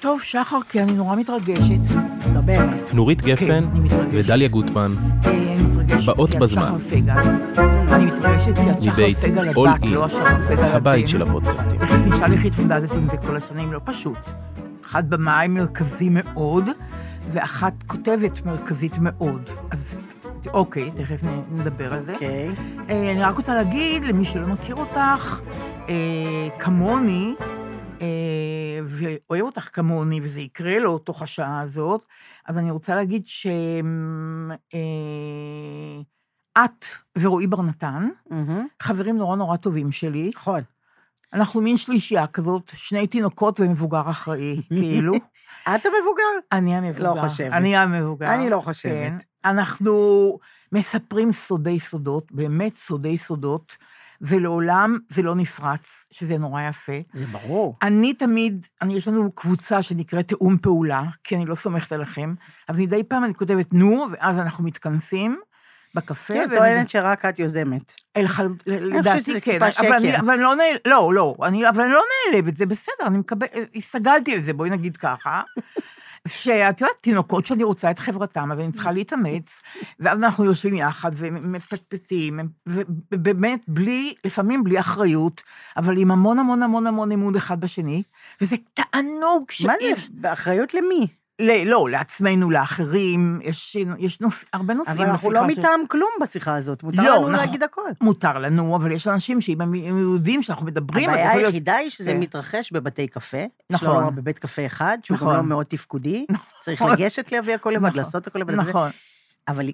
טוב, שחר, כי אני נורא מתרגשת. לא באמת. נורית כן, גפן אני מתרגשת. ודליה גוטמן, אה, באות בזמן. שחר. אני מתרגשת כי את שחר מבית סגל הבת, לא השחר סגל הבן. הבית של הפודקאסטים. תכף נשאל איך התמודדת עם זה כל השנים, לא פשוט. אחת במאי מרכזי מאוד, ואחת כותבת מרכזית מאוד. אז אוקיי, תכף נדבר על זה. אוקיי. אה, אני רק רוצה להגיד, למי שלא מכיר אותך, אה, כמוני, ואוהב אותך כמוני, וזה יקרה לו תוך השעה הזאת, אז אני רוצה להגיד שאת ורועי בר נתן. חברים נורא נורא טובים שלי. נכון. אנחנו מין שלישייה כזאת, שני תינוקות ומבוגר אחראי, כאילו. את המבוגר? אני המבוגר. לא חושבת. אני המבוגר. אני לא חושבת. כן. אנחנו מספרים סודי סודות, באמת סודי סודות, ולעולם זה לא נפרץ, שזה נורא יפה. זה ברור. אני תמיד, אני, יש לנו קבוצה שנקראת תיאום פעולה, כי אני לא סומכת עליכם, אז מדי פעם אני כותבת נו, ואז אנחנו מתכנסים בקפה. כאילו, ואני- טוענת שרק את יוזמת. אל חל... לדעתי כן, אבל אני, שקר. אבל אני לא נעל... לא, לא, אני, אבל אני לא נעלבת, זה בסדר, אני מקבל... הסתגלתי לזה, בואי נגיד ככה. שאת יודעת, תינוקות שאני רוצה את חברתם, אז אני צריכה להתאמץ, ואז אנחנו יושבים יחד ומפטפטים, ובאמת, בלי, לפעמים בלי אחריות, אבל עם המון המון המון המון אמון אחד בשני, וזה תענוג שאי מה זה? באחריות למי? ל- לא, לעצמנו, לאחרים, יש, יש נוש... הרבה נושאים אבל אנחנו לא בשיחה של- מטעם כלום בשיחה הזאת. מותר לא, לנו נכון. להגיד הכל. מותר לנו, אבל יש אנשים שאם הם יודעים שאנחנו מדברים, הבעיה יכול להיות- היחידה היא שזה כן. מתרחש בבתי קפה. נכון. לנו בבית קפה אחד, שהוא גם נכון. לא מאוד תפקודי. צריך נכון. לגשת להביא הכל לבד, נכון. לעשות הכל לבד. נכון, אבל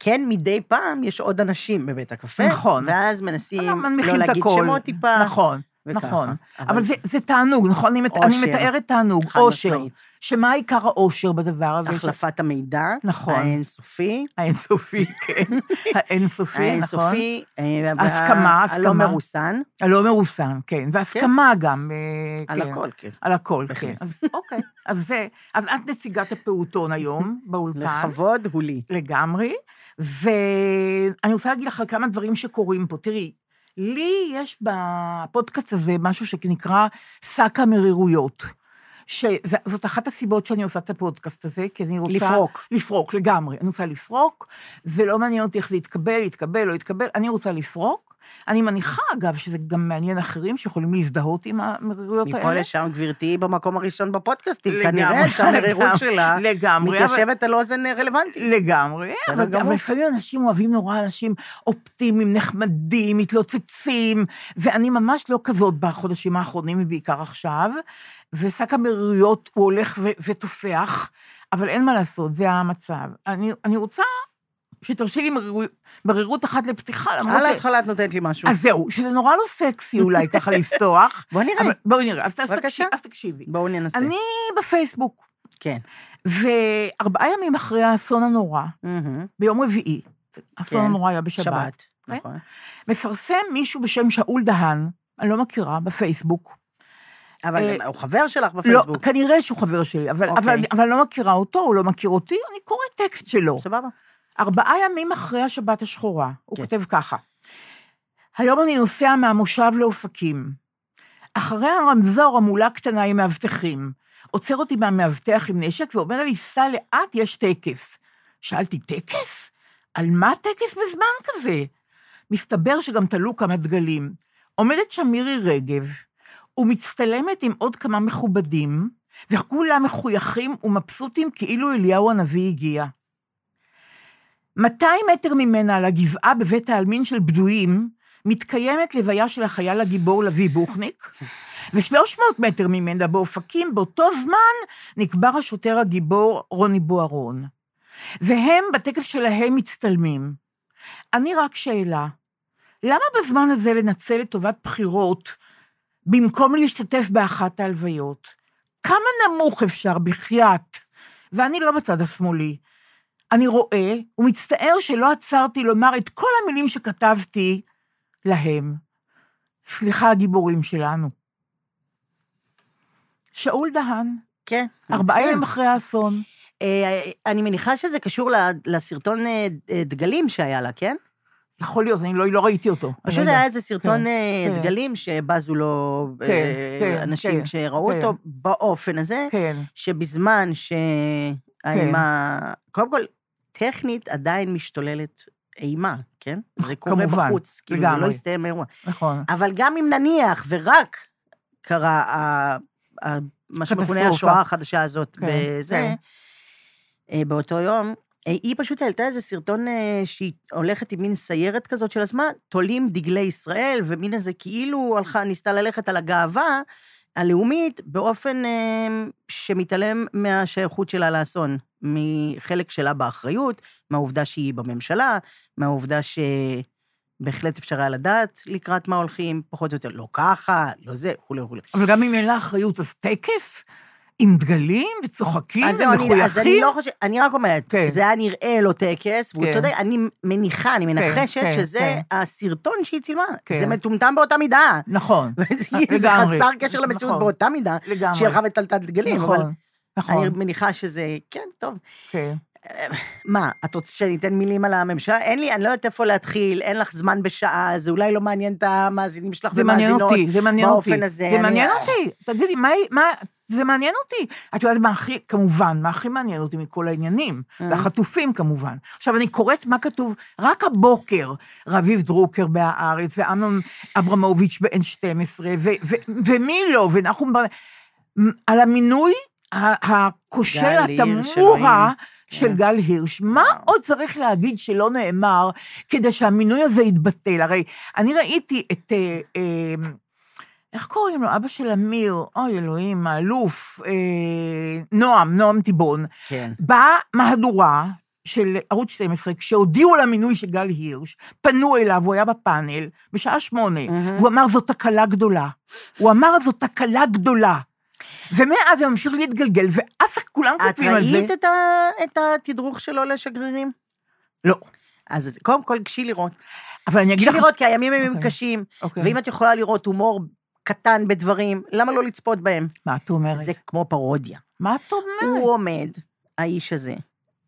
כן, מדי פעם יש עוד אנשים בבית הקפה. נכון. ואז מנסים לא את להגיד. שמות טיפה. נכון, וככה. נכון. אבל- אבל זה- זה תענוג, נכון? אני מת- אני אושר. מתארת תענוג, אושר. שמה עיקר האושר בדבר הזה? החלפת המידע. נכון. האינסופי. האינסופי, כן. האינסופי, נכון. האינסופי. אה, הסכמה, הסכמה. הלא מרוסן. הלא מרוסן, כן. והסכמה גם. אה, על כן. הכל, כן. על הכל. כן. אז אוקיי. אז זה, אז את נציגת הפעוטון היום, באולפן. לכבוד הוא לי. לגמרי, ואני רוצה להגיד לך על כמה דברים שקורים פה. תראי, לי יש בפודקאסט הזה משהו שנקרא שק המרירויות. שזאת אחת הסיבות שאני עושה את הפודקאסט הזה, כי אני רוצה... לפרוק. לפרוק, לגמרי. אני רוצה לפרוק, ולא מעניין אותי איך זה יתקבל, יתקבל, לא יתקבל, אני רוצה לפרוק. אני מניחה, אגב, שזה גם מעניין אחרים שיכולים להזדהות עם המרירויות האלה. מפה לשם, גברתי, במקום הראשון בפודקאסטים. לגמרי, כנראה שהמרירות שלה לגמרי, אבל- מתיישבת על אוזן רלוונטית. לגמרי, אבל. אבל לפעמים אנשים אוהבים נורא אנשים אופטימיים, נחמדים, מתלוצצים, ואני ממש לא כזאת בחודשים האחרונים, ובעיקר עכשיו, ושק המרירויות הוא הולך ותופח, אבל אין מה לעשות, זה המצב. אני, אני רוצה שתרשי לי מרירו- מרירות אחת לפתיחה, למרות על ההתחלה את נותנת לי משהו. אז זהו, שזה נורא לא סקסי אולי ככה לפתוח. בוא נראה. בואי נראה, אז. תקשיב, אז תקשיבי. בואו ננסה. אני בפייסבוק, כן. וארבעה ימים אחרי האסון הנורא. ביום רביעי, האסון כן. הנורא היה בשבת, שבת. כן? נכון. מפרסם מישהו בשם שאול דהן, אני לא מכירה, בפייסבוק. אבל אה, הוא חבר שלך לא, בפייסבוק. כנראה שהוא חבר שלי, אוקיי. אבל אני לא מכירה אותו, הוא לא מכיר אותי, אני קוראת טקסט שלו. סבבה. ארבעה ימים אחרי השבת השחורה, הוא כן. כותב ככה: היום אני נוסע מהמושב לאופקים. אחרי הרמזור המולה קטנה עם מאבטחים. עוצר אותי מהמאבטח עם נשק ואומר לי, סע לאט, יש טקס. שאלתי, טקס? על מה טקס בזמן כזה? מסתבר שגם תלו כמה דגלים. עומדת שם מירי רגב, ומצטלמת עם עוד כמה מכובדים, וכולם מחויכים ומבסוטים כאילו אליהו הנביא הגיע. 200 מטר ממנה על הגבעה בבית העלמין של בדויים, מתקיימת לוויה של החייל הגיבור לביא בוכניק, ו-300 מטר ממנה באופקים, באותו זמן נקבר השוטר הגיבור רוני בוארון. והם בטקס שלהם מצטלמים. אני רק שאלה, למה בזמן הזה לנצל לטובת בחירות במקום להשתתף באחת ההלוויות? כמה נמוך אפשר, בחייאת? ואני לא בצד השמאלי. אני רואה ומצטער שלא עצרתי לומר את כל המילים שכתבתי להם. סליחה, הגיבורים שלנו. שאול דהן, כן. ארבעה. ימים אחרי האסון. אה, אני מניחה שזה קשור לסרטון אה, אה, דגלים שהיה לה, כן? יכול להיות, אני לא, לא ראיתי אותו. פשוט לא היה. איזה סרטון כן, אה, כן. דגלים שבזו לו כן, אה, כן, אנשים כן, כשראו כן. אותו באופן הזה, כן, שבזמן שהאימה... קודם כל, טכנית עדיין משתוללת אימה, כן? זה קורה כמובן, בחוץ, כאילו זה לא לגמרי. יסתיים האירוע. נכון. אבל גם אם נניח ורק קרה ה- ה- מה שמכונה. השואה החדשה הזאת כן, בזה, כן. אה, באותו יום, אה, היא פשוט העלתה איזה סרטון אה, שהיא הולכת עם מין סיירת כזאת של עצמה, תולים דגלי ישראל, ומין איזה כאילו הלכה, ניסתה ללכת על הגאווה הלאומית באופן אה, שמתעלם מהשייכות שלה לאסון, מחלק שלה באחריות, מהעובדה שהיא בממשלה, מהעובדה ש... בהחלט אפשר היה לדעת לקראת מה הולכים, פחות או יותר, לא ככה, לא זה, וכולי וכולי. אבל גם אם אין לה אחריות, אז טקס עם דגלים וצוחקים אני- אז אני ומחויכים? לא חושבת, אני רק אומרת, כן. זה היה נראה לו טקס, והוא כן. צודק, אני מניחה, אני מנחשת כן, שזה כן. הסרטון שהיא צילמה. כן. זה מטומטם באותה מידה. נכון, זה זה לגמרי. חסר קשר למציאות נכון. באותה מידה, לגמרי. שהיא הלכה ותלתה דגלים, אבל נכון, נכון, אני מניחה שזה, כן, טוב. כן. מה, את רוצה שאני אתן מילים על הממשלה? אין לי, אני לא יודעת איפה להתחיל, אין לך זמן בשעה, זה אולי לא מעניין את המאזינים שלך זה מעניין ומאזינות. אותי, זה מעניין אותי. באופן הזה. זה אני- מעניין אותי. תגידי, מה, מה, זה מעניין אותי. את יודעת מה הכי, כמובן, מה הכי מעניין אותי מכל העניינים? Mm. והחטופים כמובן. עכשיו, אני קוראת מה כתוב, רק הבוקר, רביב דרוקר בהארץ, ואמנון אברמוביץ' ב-N12, ו- ו- ומי לא, ונחום בר... על המינוי הכושל, התמוה. של כן. גל הירש. מה עוד צריך להגיד שלא נאמר כדי שהמינוי הזה יתבטל? הרי אני ראיתי את... איך קוראים לו? אבא של אמיר, אוי אלוהים, האלוף, אה, נועם, נועם טיבון. כן. באה מהדורה של ערוץ 12, כשהודיעו על המינוי של גל הירש, פנו אליו, הוא היה בפאנל, בשעה שמונה, מהמם. והוא אמר, זאת תקלה גדולה. הוא אמר, זאת תקלה גדולה. ומאז זה ממשיך להתגלגל, ואף כולם כותבים על זה. ראית את ה- את התדרוך שלו לשגרירים? לא. אז קודם כל, גשי לראות. אבל אני אגיד גשי לך... לראות, כי הימים הם ימים אוקיי. קשים, אוקיי. ואם את יכולה לראות הומור קטן בדברים, למה לא לצפות בהם? מה את אומרת? זה כמו פרודיה. מה את אומרת? הוא עומד, האיש הזה,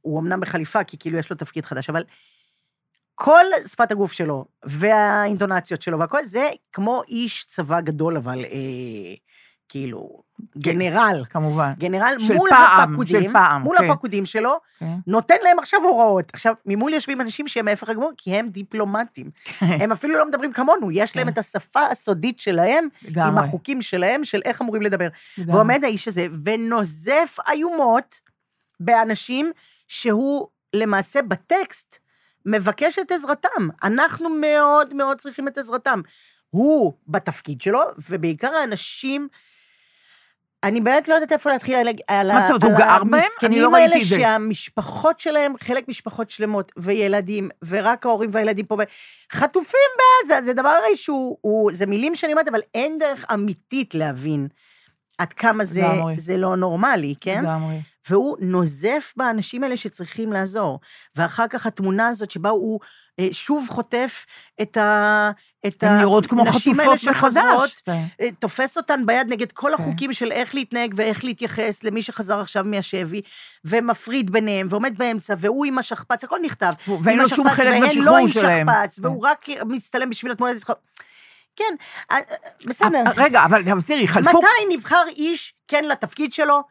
הוא אמנם בחליפה, כי כאילו יש לו תפקיד חדש, אבל כל שפת הגוף שלו, והאינטונציות שלו והכל, זה כמו איש צבא גדול, אבל אה, כאילו, גנרל. כמובן. גנרל מול פעם, הפקודים, של פעם, מול כן. הפקודים שלו, כן. נותן להם עכשיו הוראות. עכשיו, ממול יושבים אנשים שהם ההפך הגמור, כי הם דיפלומטים. הם אפילו לא מדברים כמונו, יש להם כן. את השפה הסודית שלהם, עם. החוקים שלהם, של איך אמורים לדבר. לגמרי. ועומד האיש הזה ונוזף איומות באנשים שהוא למעשה בטקסט מבקש את עזרתם. אנחנו מאוד מאוד צריכים את עזרתם. הוא בתפקיד שלו, ובעיקר האנשים... אני באמת לא יודעת איפה להתחיל על, על, מה זאת אומרת, הוא על גר בהם? אני המסכנים לא ראיתי האלה את זה. שהמשפחות שלהם, חלק משפחות שלמות, וילדים, ורק ההורים והילדים פה, חטופים בעזה, זה דבר הרי שהוא, הוא, זה מילים שאני אומרת, אבל אין דרך אמיתית להבין עד כמה זה. זה לא נורמלי, כן? לגמרי. והוא נוזף באנשים האלה שצריכים לעזור. ואחר כך התמונה הזאת שבה הוא אה, שוב חוטף את ה... את הנשים האלה שחוזרות. כן. אה, תופס אותן ביד נגד כל כן. החוקים של איך להתנהג ואיך להתייחס למי שחזר עכשיו מהשבי, ומפריד ביניהם, ועומד באמצע, והוא עם השכפ"ץ, הכל נכתב. ואין לו שום השכפ"ץ, חלק והן בשחרור לא עם שלהם. שכפ"ץ, כן. והוא רק מצטלם בשביל ניצחון. כן, אה, אה, בסדר. רגע, אבל תראי, חלפו... מתי נבחר איש כן לתפקיד שלו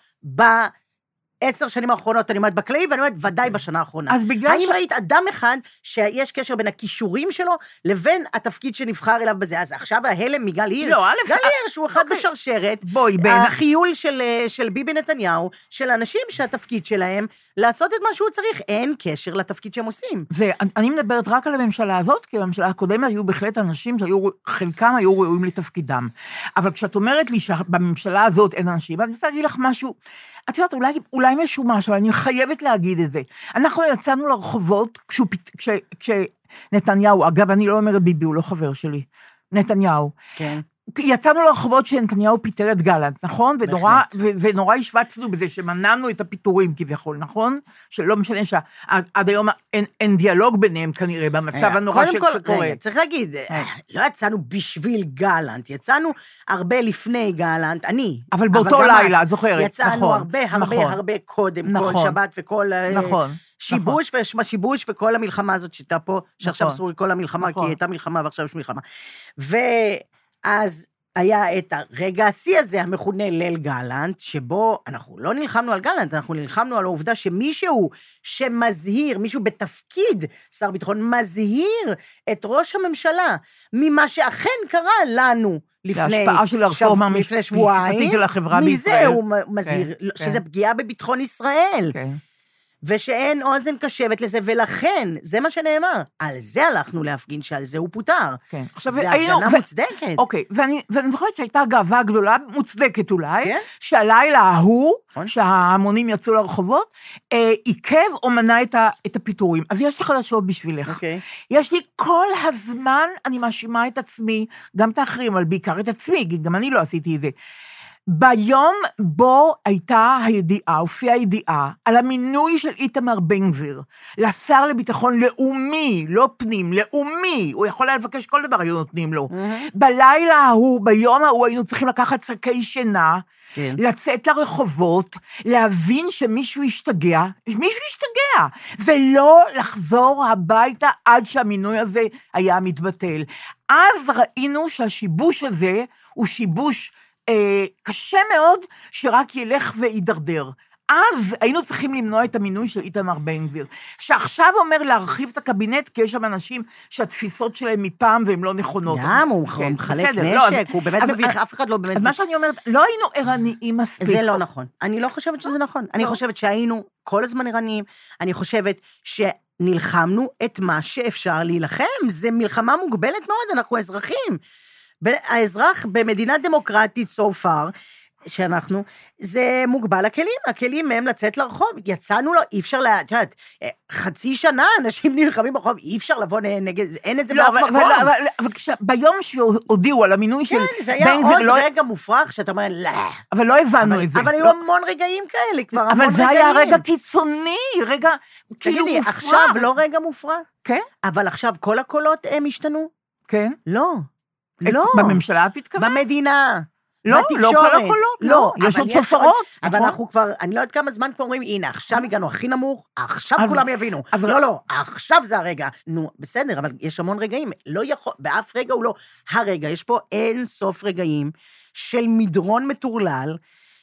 בעשר שנים האחרונות, אני אומרת בכללי, ואני אומרת ודאי בשנה האחרונה. אז בגלל האם ש- ראית אדם אחד שיש קשר בין הכישורים שלו לבין התפקיד שנבחר אליו בזה? אז עכשיו ההלם מגל הירש. לא, א', גל אה, הירש הוא אחד אוקיי. בשרשרת. בואי, בעיני- החיול של, אה, של ביבי נתניהו, של אנשים שהתפקיד שלהם לעשות את מה שהוא צריך. אין קשר לתפקיד שהם עושים. זה, אני מדברת רק על הממשלה הזאת, כי בממשלה הקודמת היו בהחלט אנשים שהיו, חלקם היו ראויים לתפקידם. אבל כשאת אומרת לי שבממשלה הזאת אין אנשים, אני רוצה להגיד לך משהו, את יודעת, אולי, אולי משומש, אבל אני חייבת להגיד את זה. אנחנו יצאנו לרחובות כשהוא, כש, כשנתניהו, אגב, אני לא אומרת ביבי, הוא לא חבר שלי, נתניהו. כן. יצאנו לרחובות כשנתניהו פיטר את גלנט, נכון? ונורא, ו, ונורא השווצנו בזה שמנענו את הפיטורים כביכול, נכון? שלא משנה שעד היום אין, אין דיאלוג ביניהם כנראה, במצב הנורא קודם ש- כל, שקורה. רגע, צריך להגיד, אה, לא יצאנו בשביל גלנט, יצאנו הרבה לפני גלנט, אני. אבל באותו גם לילה, את זוכרת, יצאנו נכון, הרבה הרבה נכון. הרבה קודם, כל נכון. שבת וכל... אה, נכון. שיבוש ושיבוש וכל המלחמה הזאת שהייתה פה, שעכשיו נכון. אסור לקרוא לה מלחמה, כי נכון. היא הייתה מלחמה ועכשיו יש מלחמה. ואז היה את הרגע השיא הזה, המכונה ליל גלנט, שבו אנחנו לא נלחמנו על גלנט, אנחנו נלחמנו על העובדה שמישהו שמזהיר, מישהו בתפקיד שר ביטחון, מזהיר את ראש הממשלה ממה שאכן קרה לנו לפני, של הרפורמה לפני שבועיים. המשפטית על החברה מזה בישראל. הוא מ- מזהיר, כן, כן. שזה פגיעה בביטחון ישראל. כן. ושאין אוזן קשבת לזה, ולכן, זה מה שנאמר, על זה הלכנו להפגין, שעל זה הוא פוטר. כן. עכשיו, זה היינו- הפגנה ו- מוצדקת. אוקיי, ואני, ואני זוכרת שהייתה גאווה גדולה, מוצדקת אולי, כן. שהלילה ההוא, נכון. שההמונים יצאו לרחובות, אה, עיכב או מנע את, ה, את הפיטורים. אז יש לי חדשות בשבילך. אוקיי. יש לי כל הזמן, אני מאשימה את עצמי, גם את האחרים, אבל בעיקר את עצמי, כי גם אני לא עשיתי את זה. ביום בו הייתה הידיעה, הופיעה הידיעה, על המינוי של איתמר בן גביר לשר לביטחון לאומי, לא פנים, לאומי, הוא יכול היה לבקש כל דבר, היו נותנים לו. בלילה ההוא, ביום ההוא, היינו צריכים לקחת שקי שינה, כן. לצאת לרחובות, להבין שמישהו השתגע, מישהו השתגע, ולא לחזור הביתה עד שהמינוי הזה היה מתבטל. אז ראינו שהשיבוש הזה הוא שיבוש אה, קשה מאוד, שרק ילך ויידרדר. אז היינו צריכים למנוע את המינוי של איתמר בן גביר, שעכשיו אומר להרחיב את הקבינט, כי יש שם אנשים שהתפיסות שלהם מפעם והן לא נכונות. גם, הוא כן, מחלק בסדר, לא, אז- נשק, הוא באמת אז- מביך, אף אחד לא באמת... אז מה שאני אומרת, לא היינו ערניים מספיק. זה לא נכון. אני לא חושבת שזה נכון. אני לא. חושבת שהיינו כל הזמן ערניים, אני חושבת שנלחמנו את מה שאפשר להילחם. זו מלחמה מוגבלת מאוד, אנחנו אזרחים. האזרח במדינה דמוקרטית so far, שאנחנו, זה מוגבל הכלים, הכלים מהם לצאת לרחוב. יצאנו לו, אי אפשר, את יודעת, אה, חצי שנה אנשים נלחמים ברחוב, אי אפשר לבוא נגד, אין את זה לא, באף אבל, מקום. אבל, אבל, אבל כש, ביום שהודיעו על המינוי של כן, זה היה בן עוד גביר, לא, רגע מופרך, שאתה אומר, לא. אבל לא הבנו אבל, את זה. אבל היו לא, המון רגעים כאלה, כבר המון אבל רגעים. זה היה רגע קיצוני, רגע כאילו תגידי, מופרע. עכשיו לא רגע מופרע? כן, אבל עכשיו כל הקולות הם השתנו? כן. לא. לא. בממשלה את מתכוונת? במדינה. לא, בתקשורת. לא כל הקולות, לא. יש עוד שופרות, אבל נכון? אנחנו כבר, אני לא יודעת כמה זמן כבר אומרים, הנה, עכשיו הגענו הכי נמוך, עכשיו כולם יבינו. אז- לא, לא, עכשיו זה הרגע. נו, בסדר, אבל יש המון רגעים. לא יכול, באף רגע הוא לא הרגע. יש פה אין סוף רגעים של מדרון מטורלל,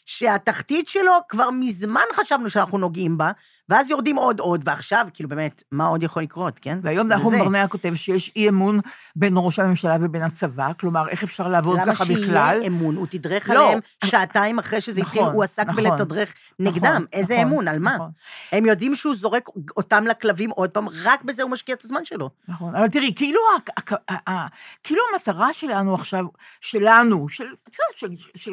שהתחתית שלו כבר מזמן חשבנו שאנחנו נוגעים בה, ואז יורדים עוד עוד, ועכשיו, כאילו באמת, מה עוד יכול לקרות, כן? והיום נחום. ברנע כותב שיש אי אמון בין ראש הממשלה ובין הצבא, כלומר, איך אפשר לעבוד למה ככה שיהיה בכלל? אמון? הוא תדרך לא. עליהם שעתיים אחרי שזה התחיל, נכון, הוא עסק נכון, בלתדרך נגדם. נכון, איזה נכון, אמון? על מה? נכון. הם יודעים שהוא זורק אותם לכלבים עוד פעם, רק בזה הוא משקיע את הזמן שלו. נכון, אבל תראי, כאילו, כאילו המטרה שלנו עכשיו, שלנו, של, יודעת, של, של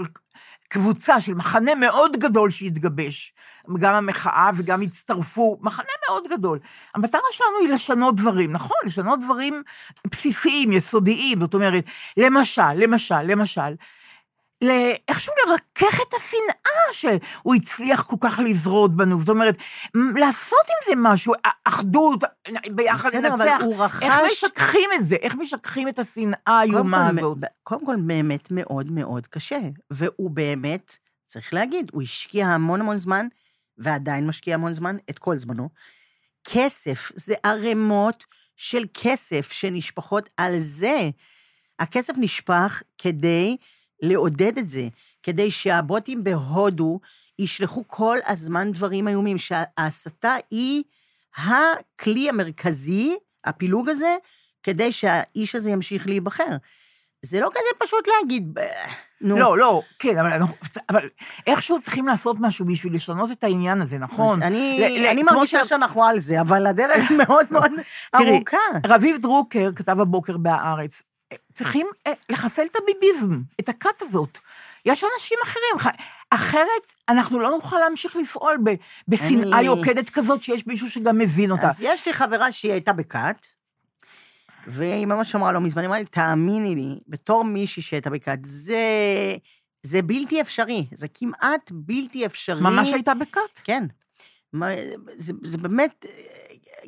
קבוצה, של מחנה מאוד גדול שהתגבש, גם המחאה וגם הצטרפו, מחנה מאוד גדול. המטרה שלנו היא לשנות דברים, נכון? לשנות דברים בסיסיים, יסודיים, זאת אומרת, למשל, למשל, למשל, איכשהו לרכך את השנאה שהוא הצליח כל כך לזרוד בנו. זאת אומרת, לעשות עם זה משהו, אחדות, ביחד בסדר, אבל לנצח. הוא רכש- איך משככים את זה? איך משככים את השנאה האיומה הזאת? קודם כל, באמת מאוד מאוד קשה. והוא באמת, צריך להגיד, הוא השקיע המון המון זמן, ועדיין משקיע המון זמן, את כל זמנו. כסף, זה ערימות של כסף שנשפכות על זה. הכסף נשפך כדי לעודד את זה, כדי שהבוטים בהודו ישלחו כל הזמן דברים איומים, שההסתה היא הכלי המרכזי, הפילוג הזה, כדי שהאיש הזה ימשיך להיבחר. זה לא כזה פשוט להגיד, "ב- נו. לא, לא, כן, אבל, אנחנו- אבל איכשהו צריכים לעשות משהו בשביל לשנות את העניין הזה, נכון? אני, ל- ל- אני מרגישה ש- שאנחנו על זה, אבל הדרך מאוד מאוד תראי, ארוכה. רביב דרוקר כתב הבוקר בהארץ, צריכים אה, לחסל את הביביזם, את הכת הזאת. יש אנשים אחרים, אחרת אנחנו לא נוכל להמשיך לפעול בשנאה יוקדת כזאת שיש מישהו שגם מזין אותה. אז יש לי חברה שהיא הייתה בכת, והיא ממש אמרה לא מזמן, היא אמרה לי, תאמיני לי, בתור מישהי שהייתה בכת, זה, זה בלתי אפשרי, זה כמעט בלתי אפשרי. ממש הייתה בכת. כן. מה- זה, זה באמת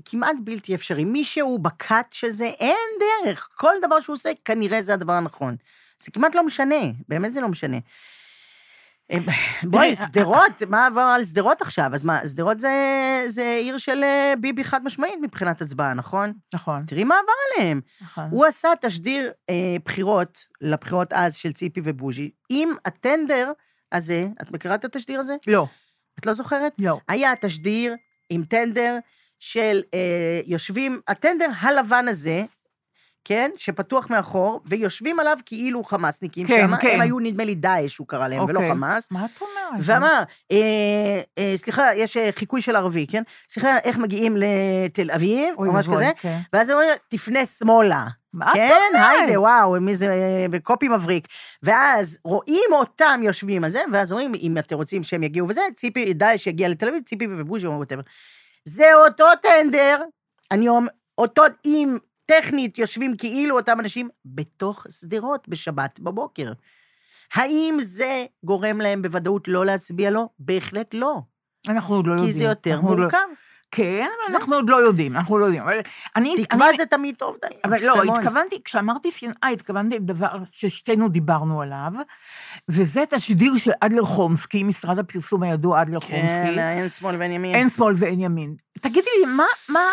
כמעט בלתי אפשרי. מי שהוא בכת של זה, אין דרך. כל דבר שהוא עושה, כנראה זה הדבר הנכון. זה כמעט לא משנה, באמת זה לא משנה. בואי, תראי, שדרות, מה עבר על שדרות עכשיו? אז מה, שדרות זה, זה עיר של אה, ביבי חד משמעית מבחינת הצבעה, נכון? נכון, תראי מה עבר עליהם. נכון. הוא עשה תשדיר אה, בחירות, לבחירות אז של ציפי ובוז'י, עם הטנדר הזה, את מכירה את התשדיר הזה? לא, את לא זוכרת? לא. היה תשדיר עם טנדר של אה, יושבים, הטנדר הלבן הזה, כן, שפתוח מאחור, ויושבים עליו כאילו חמאסניקים כן, שם, כן. הם היו נדמה לי דאעש, הוא קרא להם, ולא אוקיי. חמאס. מה את אומרת? ואמר, אה, אה, סליחה, יש אה, חיקוי של ערבי, כן? סליחה, איך מגיעים לתל אביב, או משהו כזה? כן. ואז הוא אומר, תפנה שמאלה. מה את כן, אומרת? היידה, וואו, מי זה, אה, בקופי מבריק. ואז רואים אותם יושבים על זה, ואז רואים, אם אתם רוצים שהם יגיעו וזה, ציפי, דאעש יגיע לתל אביב, ציפי ובוז'י או whatever. זה אותו טנדר, אני אומר, אותו, אם טכנית יושבים כאילו אותם אנשים בתוך שדרות בשבת בבוקר. האם זה גורם להם בוודאות לא להצביע לו? בהחלט לא. אנחנו עוד לא יודעים. כי זה יותר לא- מורכב. כן, אבל אנחנו עוד לא יודעים, אנחנו לא יודעים. אבל אני... תקווה אני- זה תמיד טוב, דני. אבל לא, מאוד. התכוונתי, כשאמרתי שנאה, התכוונתי לדבר ששתינו דיברנו עליו, וזה תשדיר של אדלר חומסקי, משרד הפרסום הידוע אדלר כן, חומסקי. אין שמאל ואין ימין. אין שמאל ואין ימין. תגידי לי, מה, מה,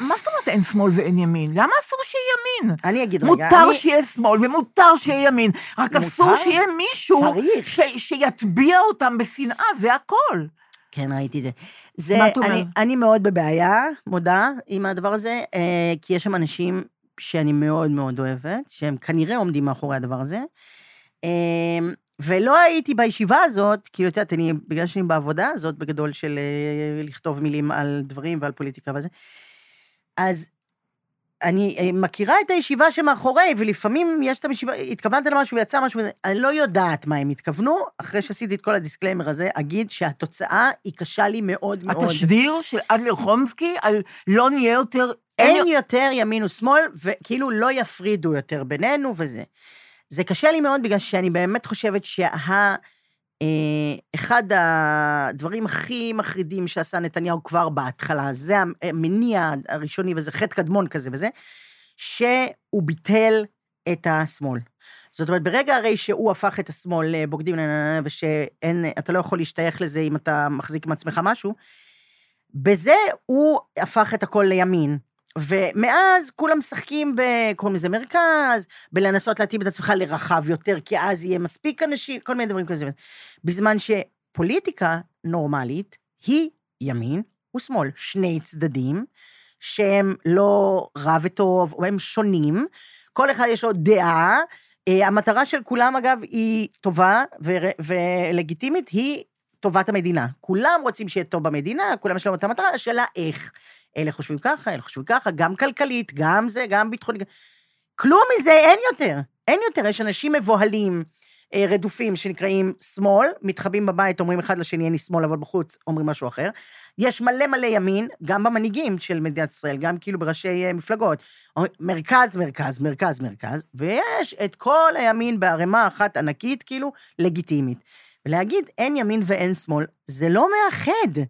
מה זאת אומרת אין שמאל ואין ימין? למה אסור שיהיה ימין? אני אגיד רגע, מותר אני... שיהיה שמאל ומותר שיהיה ימין, רק אסור מותר? שיהיה מישהו צריך. ש, שיטביע אותם בשנאה, זה הכל. כן, ראיתי את זה. זה, מה את אומרת? אני, אני מאוד בבעיה, מודה, עם הדבר הזה, אה, כי יש שם אנשים שאני מאוד מאוד אוהבת, שהם כנראה עומדים מאחורי הדבר הזה. אה, ולא הייתי בישיבה הזאת, כי את יודעת, אני, בגלל שאני בעבודה הזאת, בגדול של אה, לכתוב מילים על דברים ועל פוליטיקה וזה, אז אני אה, מכירה את הישיבה שמאחורי, ולפעמים יש את הישיבה, התכוונת למשהו ויצא משהו, אני לא יודעת מה הם התכוונו, אחרי שעשיתי את כל ה disclaimer הזה, אגיד שהתוצאה היא קשה לי מאוד מאוד. התשדיר של אדלר חומסקי על לא נהיה יותר... אין יותר ימין ושמאל, וכאילו לא יפרידו יותר בינינו וזה. זה קשה לי מאוד בגלל שאני באמת חושבת שה... אה, אחד הדברים הכי מחרידים שעשה נתניהו כבר בהתחלה, זה המניע הראשוני וזה חטא קדמון כזה וזה, שהוא ביטל את השמאל. זאת אומרת, ברגע הרי שהוא הפך את השמאל לבוגדים, ושאין, אתה לא יכול להשתייך לזה אם אתה מחזיק עם עצמך משהו, בזה הוא הפך את הכל לימין. ומאז כולם משחקים ב... קוראים לזה מרכז, בלנסות להתאים את עצמך לרחב יותר, כי אז יהיה מספיק אנשים, כל מיני דברים כזה. בזמן שפוליטיקה נורמלית היא ימין ושמאל, שני צדדים, שהם לא רע וטוב, או הם שונים, כל אחד יש לו דעה. אה, המטרה של כולם, אגב, היא טובה ולגיטימית, היא טובת המדינה. כולם רוצים שיהיה טוב במדינה, כולם יש להם את המטרה, השאלה איך. אלה חושבים ככה, אלה חושבים ככה, גם כלכלית, גם זה, גם ביטחונית. כלום מזה אין יותר. אין יותר, יש אנשים מבוהלים, אה, רדופים, שנקראים שמאל, מתחבאים בבית, אומרים אחד לשני, אני שמאל, אבל בחוץ אומרים משהו אחר. יש מלא מלא ימין, גם במנהיגים של מדינת ישראל, גם כאילו בראשי אה, מפלגות. מרכז, מרכז, מרכז, מרכז, ויש את כל הימין בערימה אחת ענקית, כאילו, לגיטימית. ולהגיד אין ימין ואין שמאל, זה לא מאחד.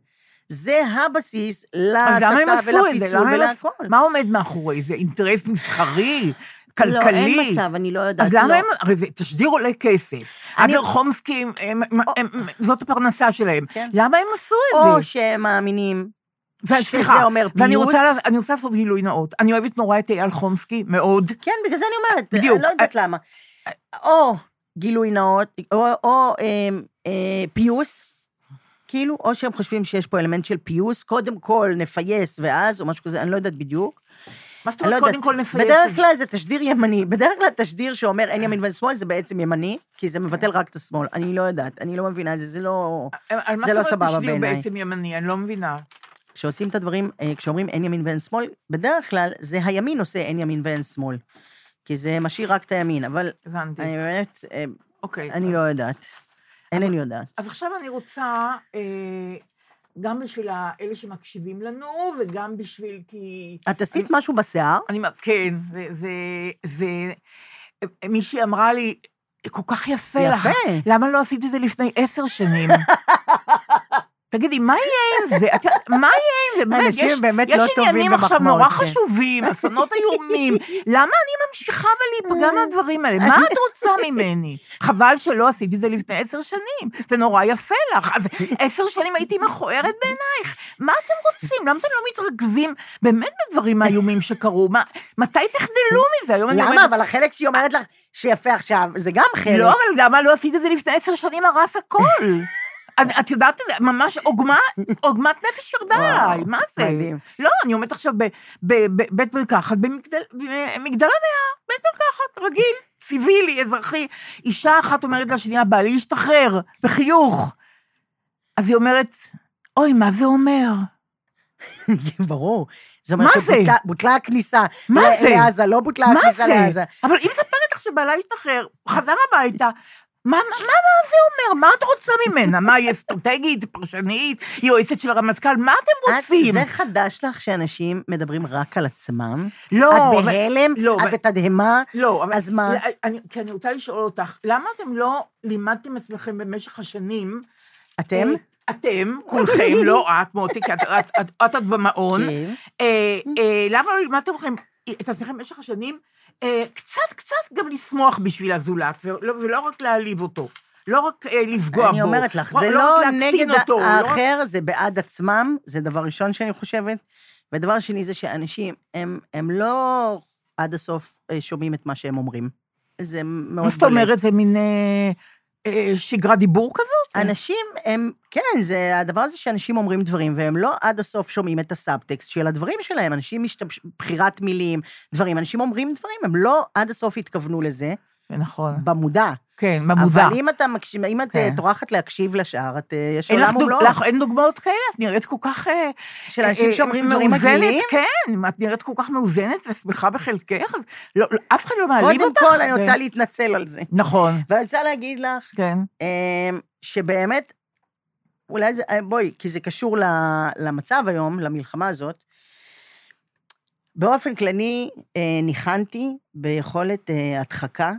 זה הבסיס להסתה? ולפיצול ולהכל. מה עומד מאחורי זה? אינטרס מסחרי? כלכלי? לא, אין מצב, אני לא יודעת. אז למה לא. הם, הרי זה תשדיר עולה כסף. אני- אדלר חומסקי, הם- הם- הם- זאת הפרנסה שלהם. כן. למה הם עשו את או זה? שהם מאמינים ו- שזה אומר ואני פיוס. רוצה, אני רוצה לעשות גילוי נאות. אני אוהבת נורא את אייל חומסקי, מאוד. כן, בגלל זה אני אומרת, בדיוק. אני לא יודעת למה. או גילוי נאות, או, או אה, אה, פיוס, כאילו, או שהם חושבים שיש פה אלמנט של פיוס, קודם כל נפייס ואז, או משהו כזה, אני לא יודעת בדיוק. מה זאת לא אומרת. קודם כל נפייס? בדרך כלל זה תשדיר ימני. בדרך כלל תשדיר שאומר אין ימין ואין שמאל, זה בעצם ימני, כי זה מבטל רק את השמאל. אני לא יודעת, אני לא מבינה את זה, זה לא... על מה זה לא זאת אומרת סבבה תשדיר בעיניי. בעצם ימני? אני לא מבינה. כשעושים את הדברים, אה, כשאומרים אין ימין ואין שמאל, בדרך כלל זה הימין עושה אין ימין ואין שמאל. כי זה משאיר רק את הימין, אבל הבנתי. אני באמת, אה, אוקיי. אני לא יודעת. אינני יודעת. אז עכשיו אני רוצה, אה, גם בשביל אלה שמקשיבים לנו, וגם בשביל כי... את עשית משהו בשיער? אני, כן, זה, זה, זה, מישהי אמרה לי, כל כך יפה לך, יפה. למה לא עשית את זה לפני עשר שנים? תגידי, מה יהיה עם זה? את מה יהיה עם זה? אנשים יש, באמת יש לא טובים עניינים עכשיו במחמאות, נורא כן. חשובים, אסונות איומים. למה אני ממשיכה ולהיפגע מהדברים האלה? מה את רוצה ממני? חבל שלא עשיתי את זה לפני עשר שנים, זה נורא יפה לך. אז עשר שנים הייתי מכוערת בעינייך. מה אתם רוצים? למה אתם לא מתרכזים באמת בדברים האיומים שקרו? מה, מתי תחדלו מזה? היום למה? אומרת, אבל החלק שהיא אומרת לך שיפה עכשיו, זה גם חלק. לא, אבל למה לא עשית את זה לפני עשר שנים, הרס הכל? את- יודעת את זה, ממש עוגמת נפש ירדה מה זה? מדהים. לא, אני עומדת עכשיו בבית מרקחת, במגדל- במגדל המאה, בית מרקחת, רגיל, ציווילי, אזרחי. אישה אחת אומרת לשנייה, בעלי השתחרר, בחיוך. אז היא אומרת, אוי, מה זה אומר? ברור. זה אומר? שבוטלה הכניסה מה ל- זה? לעזה, לא בוטלה הכניסה זה? לעזה. אבל היא מספרת לך שבעלה השתחרר, חזר הביתה. מה, מה, מה, זה אומר? מה את רוצה ממנה? מה, היא אסטרטגית, פרשנית, יועצת של הרמטכ"ל? מה אתם את- רוצים? זה חדש לך שאנשים מדברים רק על עצמם? לא, את בהלם? לא, את בתדהמה? לא, אבל... אז מה? אני, כי אני רוצה לשאול אותך, למה אתם לא לימדתם עצמכם במשך השנים... אתם? אה, אתם, כולכם, לא את, מוטי, כי את- את- את את עוד במעון. כן. אה, אה, למה לא לימדתם את עצמכם במשך השנים אה, קצת, קצת גם לשמוח בשביל הזולת, ולא, ולא רק להעליב אותו. לא רק אה, לפגוע בו. אני אומרת לך, לא- זה לא לא נגד אותו, לא האחר, זה בעד עצמם, זה דבר ראשון שאני חושבת. ודבר שני זה שאנשים, הם, הם לא עד הסוף אה, שומעים את מה שהם אומרים. זה מאוד מה זאת. אומרת, זה מין אה, אה, שגרת דיבור כזאת? אנשים הם, כן, זה הדבר הזה שאנשים אומרים דברים, והם לא עד הסוף שומעים את הסאבטקסט של הדברים שלהם. אנשים משתמשים, בחירת מילים, דברים, אנשים אומרים דברים, הם לא עד הסוף התכוונו לזה, זה נכון. במודע. כן, במודע. אבל אם אתה מקשיב, אם את כן. אה, טורחת להקשיב לשאר, את, אה, יש עולם דוג... ומלואו. לך אין דוגמאות כאלה? את נראית כל כך... אה, של אנשים אה, שאומרים אה, דברים מגעילים? כן, את נראית כל כך מאוזנת ושמחה בחלקך, לא, לא, אף אחד לא מעליב קודם אותך. כל, אני רוצה להתנצל על זה. נכון, ואני רוצה להגיד לך, כן. אמ, שבאמת, אולי זה, אה, בואי, כי זה קשור למצב היום, למלחמה הזאת. באופן כללי, אה, ניחנתי ביכולת אה, הדחקה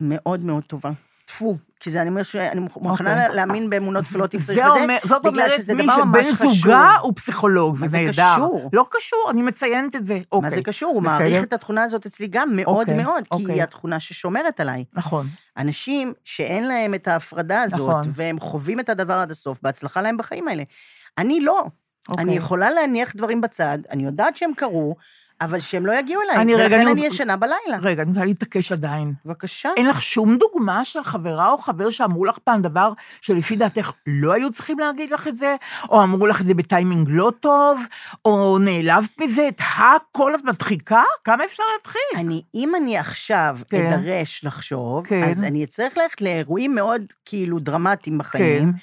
מאוד מאוד טובה. טפו, כי זה, אני אומר שאני מוכנה אוקיי. להאמין באמונות צריך זה וזה, אומר, זאת בגלל אומרת, שזה מי שבן. זוגה הוא פסיכולוג, מה זה זה נהדר. קשור? לא קשור, אני מציינת את זה. מה אוקיי. זה קשור? הוא. מעריך את התכונה הזאת אצלי גם מאוד אוקיי, מאוד, כי אוקיי. היא התכונה ששומרת עליי. נכון. אנשים שאין להם את ההפרדה הזאת, נכון. והם חווים את הדבר עד הסוף, בהצלחה להם בחיים האלה. אני לא. אוקיי. אני יכולה להניח דברים בצד, אני יודעת שהם קרו, אבל שהם לא יגיעו אליי, אני רגע, ולכן אני אני רוצה- ישנה בלילה. רגע, אני רוצה להתעקש עדיין. בבקשה. אין לך שום דוגמה של חברה או חבר שאמרו לך פעם דבר שלפי דעתך לא היו צריכים להגיד לך את זה, או אמרו לך את זה בטיימינג לא טוב, או נעלבת מזה, את הכל את מדחיקה? כמה אפשר להתחיל? אני, אם אני עכשיו כן. אדרש לחשוב, כן. אז אני אצטרך ללכת לאירועים מאוד כאילו דרמטיים בחיים. כן.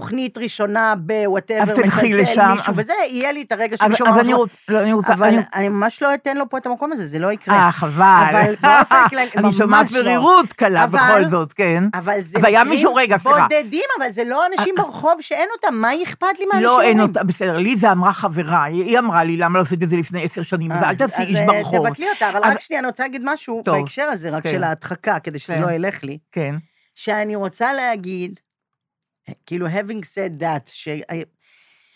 תוכנית ראשונה בוואטאבר, אז תלכי לשם, מישהו, אז- וזה, יהיה לי את הרגע אבל שמישהו אז אמר אני משהו, רוצה, לא, אני רוצה, אבל אני- אני ממש לא אתן לו פה את המקום הזה, זה לא יקרה. אה, חבל. אבל באופן כללי, אני ממש שומעת לא. מרירות קלה אבל- בכל זאת, כן. אבל זה והיה מישהו- רגע, סליחה. בודדים, אבל זה לא אנשים ברחוב שאין אותם, מה אכפת לי מהאנשים לא, אין האלה? אותה, בסדר, לי זה אמרה חברה, היא אמרה לי, למה לא עשית את זה לפני עשר שנים, אז אה, אל תעשי אז, איש אה, ברחוב. תבטלי אותה, אבל אז- רק שנייה, אני רוצה להגיד משהו. בהקשר הזה, רק כן. של ההדחקה, כדי שזה כן. לא ילך לי, כן, שאני רוצה להגיד, כאילו, having said that, ש...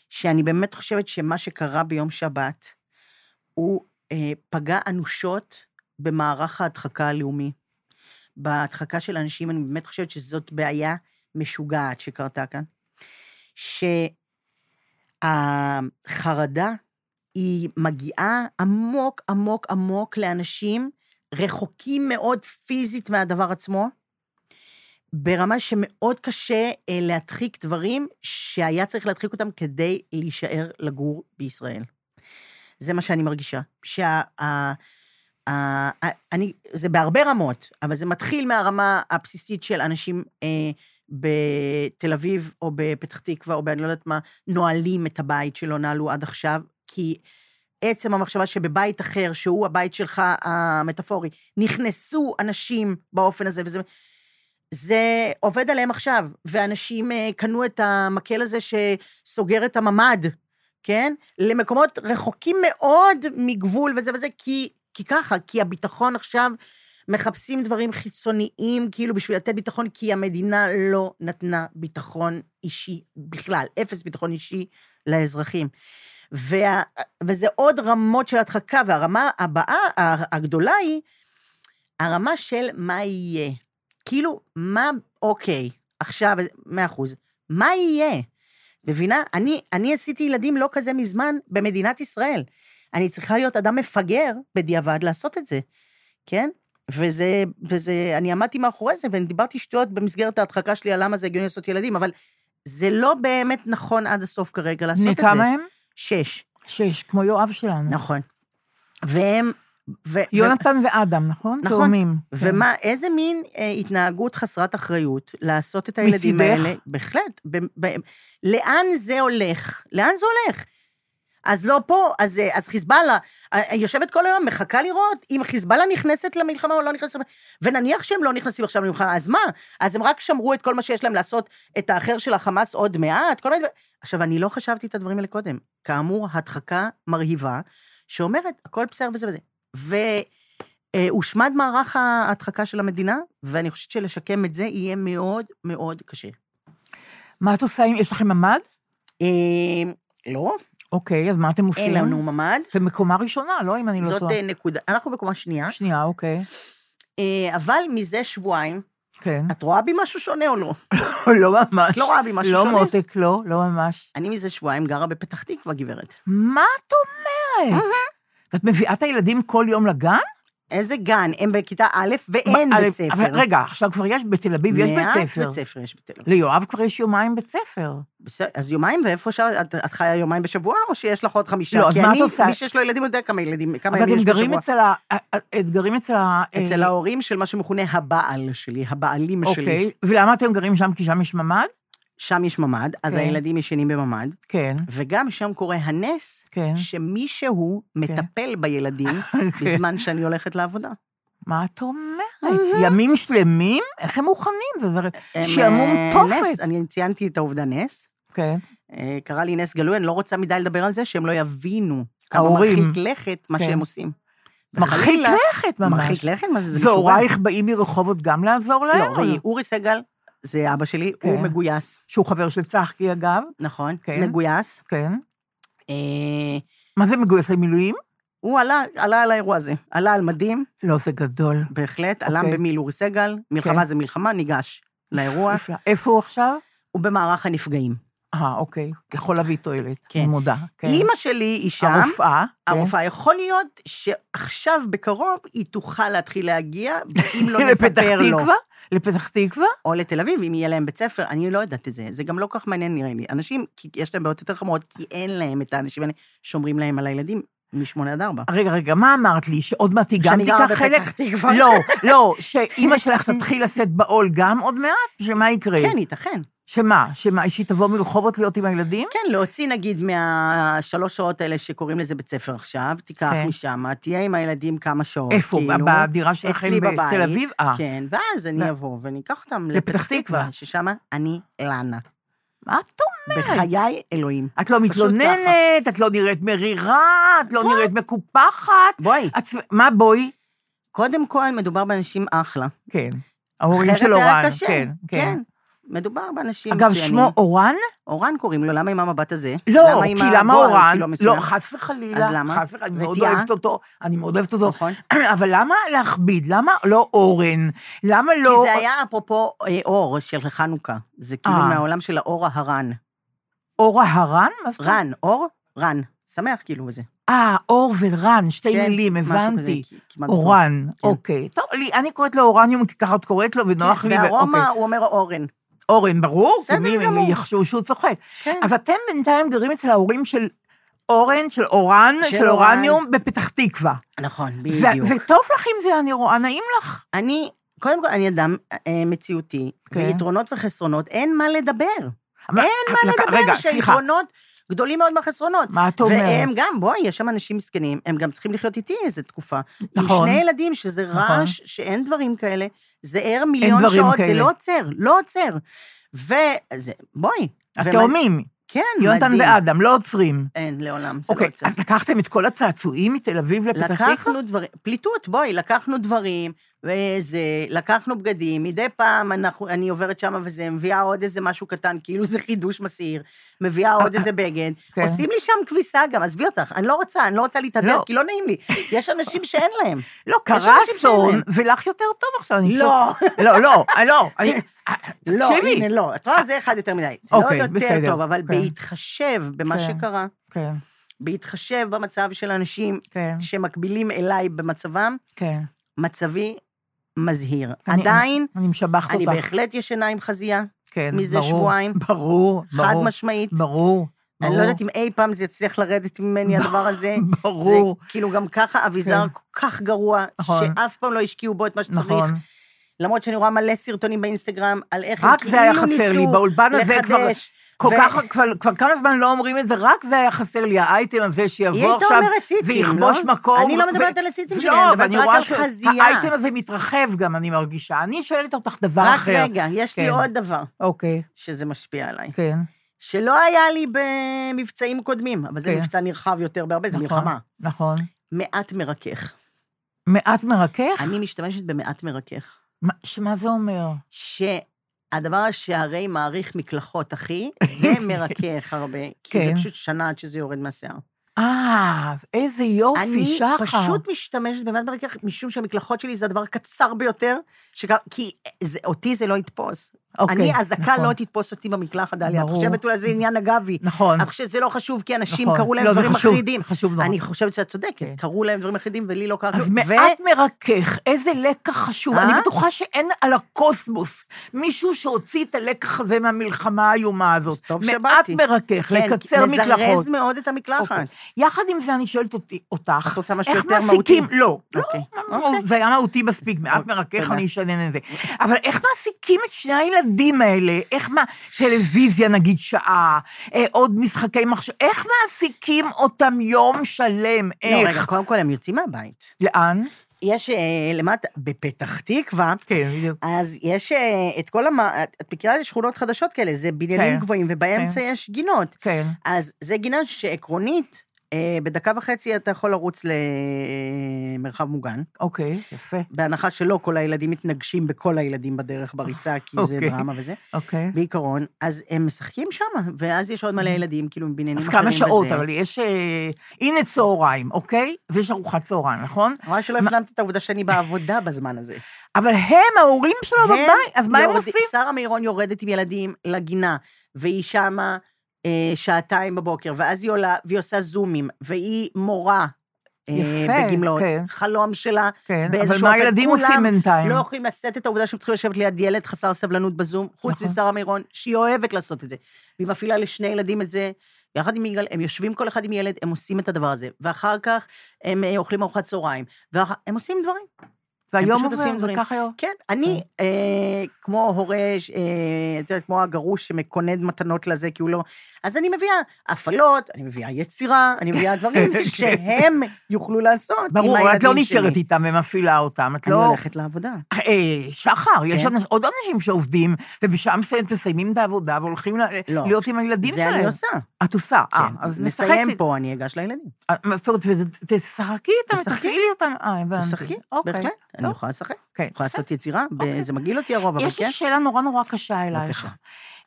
שאני באמת חושבת שמה שקרה ביום שבת, הוא אה, פגע אנושות במערך ההדחקה הלאומי. בהדחקה של אנשים, אני באמת חושבת שזאת בעיה משוגעת שקרתה כאן. שהחרדה היא מגיעה עמוק, עמוק, עמוק לאנשים רחוקים מאוד פיזית מהדבר עצמו, ברמה שמאוד קשה אה, להדחיק דברים שהיה צריך להדחיק אותם כדי להישאר לגור בישראל. זה מה שאני מרגישה. שה... ה- ה- ה- אני, זה בהרבה רמות, אבל זה מתחיל מהרמה הבסיסית של אנשים אה, בתל אביב או בפתח תקווה, או באני לא יודעת מה, נועלים את הבית שלא נעלו עד עכשיו, כי עצם המחשבה שבבית אחר, שהוא הבית שלך המטאפורי, נכנסו אנשים באופן הזה, וזה... זה עובד עליהם עכשיו, ואנשים אה, קנו את המקל הזה שסוגר את הממ"ד, כן? למקומות רחוקים מאוד מגבול וזה וזה, כי, כי ככה, כי הביטחון עכשיו, מחפשים דברים חיצוניים, כאילו בשביל לתת ביטחון, כי המדינה לא נתנה ביטחון אישי בכלל, אפס ביטחון אישי לאזרחים. וה, וזה עוד רמות של הדחקה, והרמה הבאה, הגדולה היא, הרמה של מה יהיה. כאילו, מה, אוקיי, עכשיו, מאה אחוז, מה יהיה? מבינה? אני, אני עשיתי ילדים לא כזה מזמן במדינת ישראל. אני צריכה להיות אדם מפגר בדיעבד לעשות את זה, כן? וזה, וזה, אני עמדתי מאחורי זה, ואני דיברתי שטויות במסגרת ההדחקה שלי על למה זה הגיוני לעשות ילדים, אבל זה לא באמת נכון עד הסוף כרגע לעשות את זה. כמה הם? שש, שש, כמו יואב שלנו. נכון. והם... ו, יונתן ואדם, נכון? נכון. תאומים. כן. ומה, איזה מין אה, התנהגות חסרת אחריות לעשות את הילדים מצידך? האלה? בהחלט. ב, ב, לאן זה הולך? לאן זה הולך? אז לא פה, אז, אה, אז חיזבאללה, אה, יושבת כל היום, מחכה לראות אם חיזבאללה נכנסת למלחמה או לא נכנסת למלחמה, ונניח שהם לא נכנסים עכשיו למלחמה, אז מה? אז הם רק שמרו את כל מה שיש להם לעשות, את האחר של החמאס עוד מעט, כל מיני דברים. עכשיו, אני לא חשבתי את הדברים האלה קודם. כאמור, הדחקה מרהיבה, שאומרת, הכל בסדר וזה וזה. והושמד מערך ההדחקה של המדינה, ואני חושבת שלשקם את זה יהיה מאוד מאוד קשה. מה את עושה אם יש לכם ממ"ד? אה, לא, אוקיי, אז מה אתם עושים? אין לנו ממ"ד. אתם בקומה ראשונה, לא? אם אני לא זאת טועה. אה, נקודה, אנחנו בקומה שנייה, שנייה, אוקיי. אה, אבל מזה שבועיים, כן. את רואה בי משהו שונה או לא? לא ממש. את לא רואה בי משהו לא שונה? מותק, לא, לא ממש. אני מזה שבועיים גרה בפתח תקווה, גברת. מה את אומרת? ואת מביאה את הילדים כל יום לגן? איזה גן? הם בכיתה א' ואין בית אבל ספר. רגע, עכשיו כבר יש, בתל אביב יש בית מעט ספר. בית ספר יש בתל אביב. ליואב כבר יש יומיים בית ספר. בסדר, אז יומיים, ואיפה ש... את, את חיה יומיים בשבוע, או שיש לך עוד חמישה? לא, אז כי מה את אני, עושה? מי שיש לו ילדים יודע כמה ילדים, כמה ימים אתם יש בשבוע. אצל ה... את גרים אצל ה... אצל ההורים של מה שמכונה הבעל שלי, הבעלים שלי. אוקיי, ולמה אתם גרים שם? כי שם יש ממ"ד? שם יש ממ"ד, אז כן. הילדים ישנים בממ"ד, כן, וגם שם קורה הנס כן. שמישהו מטפל בילדים בזמן שאני הולכת לעבודה. מה את אומרת? ימים שלמים? איך הם מוכנים? זה הם, שעמום אה, תופת. אני ציינתי את העובדה נס. כן. קרה לי נס גלוי, אני לא רוצה מדי לדבר על זה, שהם לא יבינו כמה. מרחיק לכת מה כן. שהם עושים. מרחיק לכת ממש. מרחיק לכת? מה זה? זה משוגע. והורייך באים מרחובות גם לעזור להם? לא, ראי, אורי סגל, זה אבא שלי, הוא כן. מגויס, שהוא חבר של צחקי, אגב. נכון, כן. מגויס. כן. אה, מה זה מגויס למילואים? הוא עלה, עלה על האירוע הזה, עלה על מדים, לא, זה גדול. בהחלט, עלה אוקיי. במיל' אורי סגל, מלחמה כן. זה מלחמה, ניגש לאירוע. איפה הוא עכשיו? הוא במערך הנפגעים. אה, אוקיי. יכול להביא תועלת. כן. מודה. כן. אימא שלי היא שם, הרופאה. כן. הרופאה, יכול להיות שעכשיו בקרוב היא תוכל להתחיל להגיע, אם לא נספר לו. תקווה? לפתח תקווה? או לתל אביב, אם יהיה להם בית ספר, אני לא יודעת את זה. זה גם לא כל כך מעניין נראה לי. אנשים, כי יש להם בעיות יותר חמורות, כי אין להם את האנשים האלה שומרים להם על הילדים משמונה עד ארבע. רגע, רגע, מה אמרת לי? שעוד מעט היא גם שאני גרה תיקח חלק? בפתח תקווה. לא, לא, שאימא שלך תתחיל לשאת בעול גם עוד מעט? שמה יקרה? כן, ייתכן. שמה? שמה, שהיא תבוא מרחובות להיות עם הילדים? כן, להוציא נגיד מהשלוש שעות האלה שקוראים לזה בית ספר עכשיו, תיקח כן. משם, תהיה עם הילדים כמה שעות. איפה? כאילו, בדירה שלכם בתל אביב? אה. כן, ואז אני לא. אבוא ואני אקח אותם לפתח תקווה. ששם אני לנה. מה את אומרת? בחיי אלוהים. את לא מתלוננת, את לא נראית מרירה, את לא נראית מקופחת. בואי, את... מה בואי? קודם כל מדובר באנשים אחלה. כן. ההורים של אורן. כן, כן. כן. מדובר באנשים אגב, מצוינים. שמו אורן? אורן קוראים לו, למה עם המבט הזה? לא, עם כי למה אורן? כאילו, המסוים? לא, חס וחלילה. אז למה? חס וחלילה, אני מאוד? אוהבת אותו, אני מאוד אוהבת אותו. נכון. אבל למה להכביד? למה לא אורן? למה כי לא... זה היה אפרופו אה, אור של חנוכה. זה כאילו אה. מהעולם של האור הרן. אורה הרן? מה זאת אומרת? רן, אור, רן. שמח כאילו וזה. אה, אור ורן, שתי כן, מילים, כזה, הבנתי. כ- כמעט בטוח. אורן, כן. אוקיי. טוב, לי, אני קוראת לו אורניום, כי ככה את קוראת לו, ונוח לי. ו- והרומא, אוקיי. הוא אומר אורן. אורן, ברור, כי בסדר גמור. יחשוב שהוא צוחק. כן. אז אתם בינתיים גרים אצל ההורים של אורן, של אורן, של של. אורניום, בפתח תקווה. נכון, בדיוק. וטוב לך עם זה, אני רואה, נעים לך. אני, קודם כל, אני אדם אה, מציאותי, כן. ויתרונות וחסרונות, אין מה לדבר. מה- אין מה לדבר, רגע, סליחה, שהיתרונות גדולים מאוד מהחסרונות. מה את אומרת? והם גם, בואי, יש שם אנשים מסכנים, הם גם צריכים לחיות איתי איזה תקופה. נכון. עם שני ילדים, שזה נכון. רעש, שאין דברים כאלה, זה ער מיליון שעות, כאלה. זה לא עוצר, לא עוצר. וזה, בואי. ומה- התאומים. כן, יונתן מדהים. ואדם, לא עוצרים. אין, לעולם, זה לא אוקיי, יוצא. אז לקחתם את כל הצעצועים מתל אביב לפתח תקווה? לקחנו דברים, פליטות, בואי, לקחנו דברים, וזה, לקחנו בגדים, מדי פעם אנחנו, אני עוברת שם וזה, מביאה עוד איזה משהו קטן, כאילו זה חידוש מסעיר, מביאה עוד איזה בגד, כן. עושים לי שם כביסה גם, עזבי אותך, אני לא רוצה, אני לא רוצה להתהדר, לא. כי לא נעים לי. יש אנשים שאין להם. לא, קרה אסון. ולך יותר טוב עכשיו. אני לא. פשוט- לא, לא, לא. אני- לא, תקשיבי. הנה, לא, את רואה, זה אחד יותר מדי. זה לא אוקיי, יותר בסדר, טוב, אבל כן. בהתחשב במה כן. שקרה, כן, בהתחשב במצב של אנשים כן, שמקבילים אליי במצבם, כן. מצבי מזהיר. אני- עדיין, אני משבחת אני אותך. בהחלט ישנה עם חזייה, כן, מזה ברור, שבועיים. ברור, ברור. חד משמעית. ברור. אני לא ברור. יודעת אם אי פעם זה יצליח לרדת ממני הדבר הזה. ברור. זה כאילו גם ככה אביזר כן. כל כך גרוע, נכון. שאף פעם לא השקיעו בו את מה שצריך. נכון. למרות שאני רואה מלא סרטונים באינסטגרם על איך רק זה היה כאילו חסר לי, ניסו באולפן הזה כבר... לחדש. כל ו- כך, כבר, כבר כמה זמן לא אומרים את זה, רק זה היה חסר לי, האייטם הזה שיבוא עכשיו ציצים, ויכבוש לא? מקום. אני לא ו- מדברת על הציצים שלי, לא, אני מדברת רק על חזייה. שהאייטם הזה מתרחב גם, אני מרגישה. אני שואלת אותך דבר רק אחר. רגע, יש לי כן. עוד דבר אוקיי, שזה משפיע עליי. כן. שלא היה לי במבצעים קודמים, אבל זה כן. מבצע נרחב יותר בהרבה, זה נכון, מלחמה. נכון. מעט מרכך. מעט מרכך? אני משתמשת במעט מרכך. מה- שמה זה אומר? שהדבר שהרי מעריך מקלחות, אחי, זה מרכך הרבה. כי זה כן. פשוט שנה עד שזה יורד מהשיער. אה, איזה יופי, אני שחר. פשוט משתמשת במעט מרכך, משום שהמקלחות שלי זה הדבר הקצר ביותר, שכ... כי זה, אותי זה לא יתפוס. אוקיי, אני, הזקה נכון. לא תתפוס אותי במקלחת, דליה. את ברור. חושבת אולי זה עניין אגבי. נכון. אני חושבת שזה לא חשוב, כי אנשים נכון. קראו להם לא, דברים חשוב, מחרידים. חשוב נורא. אני חושבת שאת צודקת, כן. קראו להם דברים מחרידים ולי לא קרה אז כלום. מעט מרכך, איזה לקח חשוב. אה? אני בטוחה שאין על הקוסמוס מישהו שהוציא את הלקח הזה מהמלחמה האיומה הזאת. טוב מעט שבאתי. מרכך, כן, לקצר מקלחות. מזרז מאוד את המקלחת. אוקיי. יחד עם זה, אני שואלת אותי, אותך, את רוצה משהו יותר מהותי? לא, לא, אוקיי. לא, אוקיי. זה היה מהותי מספיק, מעט אוקיי, מרכך. אני אשנן את זה. אבל איך מעסיקים את שני הילדים האלה? איך מה, טלוויזיה נגיד שעה, אה, עוד משחקי מחשב, איך מעסיקים אותם יום שלם? לא, רגע, איך? קודם כל הם יוצאים מהבית. לאן? יש אה, למטה, בפתח תקווה, כן, בדיוק. אז יש אה, את כל המ... את מכירה שכונות חדשות כאלה, זה בניינים כן, גבוהים, ובאמצע יש גינות. כן. אז זה גינה שעקרונית, בדקה וחצי אתה יכול לרוץ למרחב מוגן, אוקיי, יפה. בהנחה שלא כל הילדים מתנגשים בכל הילדים בדרך בריצה, כי זה אוקיי. דרמה וזה, אוקיי. בעיקרון, אז הם משחקים שם, ואז יש עוד מלא ילדים, כאילו, מבניינים אז אחרים כמה שעות, וזה. אבל יש... אה, הנה צהריים, אוקיי? ויש ארוחת צהריים, נכון? רואה שלא הפנמת את העובדה שאני בעבודה בזמן הזה. אבל הם, ההורים שלו בבית, אז מה הם עושים? שרה מירון יורדת עם ילדים לגינה, והיא שמה אה, שעתיים בבוקר, ואז היא עולה, והיא עושה זומים, והיא מורה. אה, יפה, בגמלאות. כן. חלום שלה, כן, באיזשהו אבל מה אופן. הילדים עושים בינתיים? לא יכולים לשאת את העובדה שהם צריכים לשבת ליד ילד חסר סבלנות בזום, חוץ נכון. משרה מירון, שהיא אוהבת לעשות את זה. והיא מפעילה לשני ילדים את זה, יחד עם יגאל, הם יושבים כל אחד עם ילד, הם עושים את הדבר הזה. ואחר כך הם אה, אוכלים ארוחת צהריים. והם עושים דברים. והיום עובר. וככה היום. כן, אני, אה, כמו הורה, אה, את יודעת, כמו הגרוש שמקונד מתנות לזה, כי הוא לא... אז אני מביאה הפעלות, אני מביאה יצירה, אני מביאה דברים שהם יוכלו לעשות ברור, את לא. נשארת איתם ומפעילה אותם, את אני לא... הולכת לעבודה. אה, שחר, יש כן. עוד אנשים שעובדים, ובשעה מסוימת מסיימים את העבודה והולכים לא. להיות עם הילדים זה שלהם. אני עושה. את עושה, אה, כן, אז נסיים משחקת. פה, אני אגש לילדים. אה, זאת אומרת, תשחקי איתם, תשחקי. תפעילי אותם. אה, הבנתי. תשחקי, אוקיי, בהחלט. אני טוב. יכולה לשחק. כן, יכולה. לעשות יצירה, אוקיי. זה מגעיל אותי הרוב, אבל יש כן. לי שאלה נורא נורא קשה אלייך. בבקשה.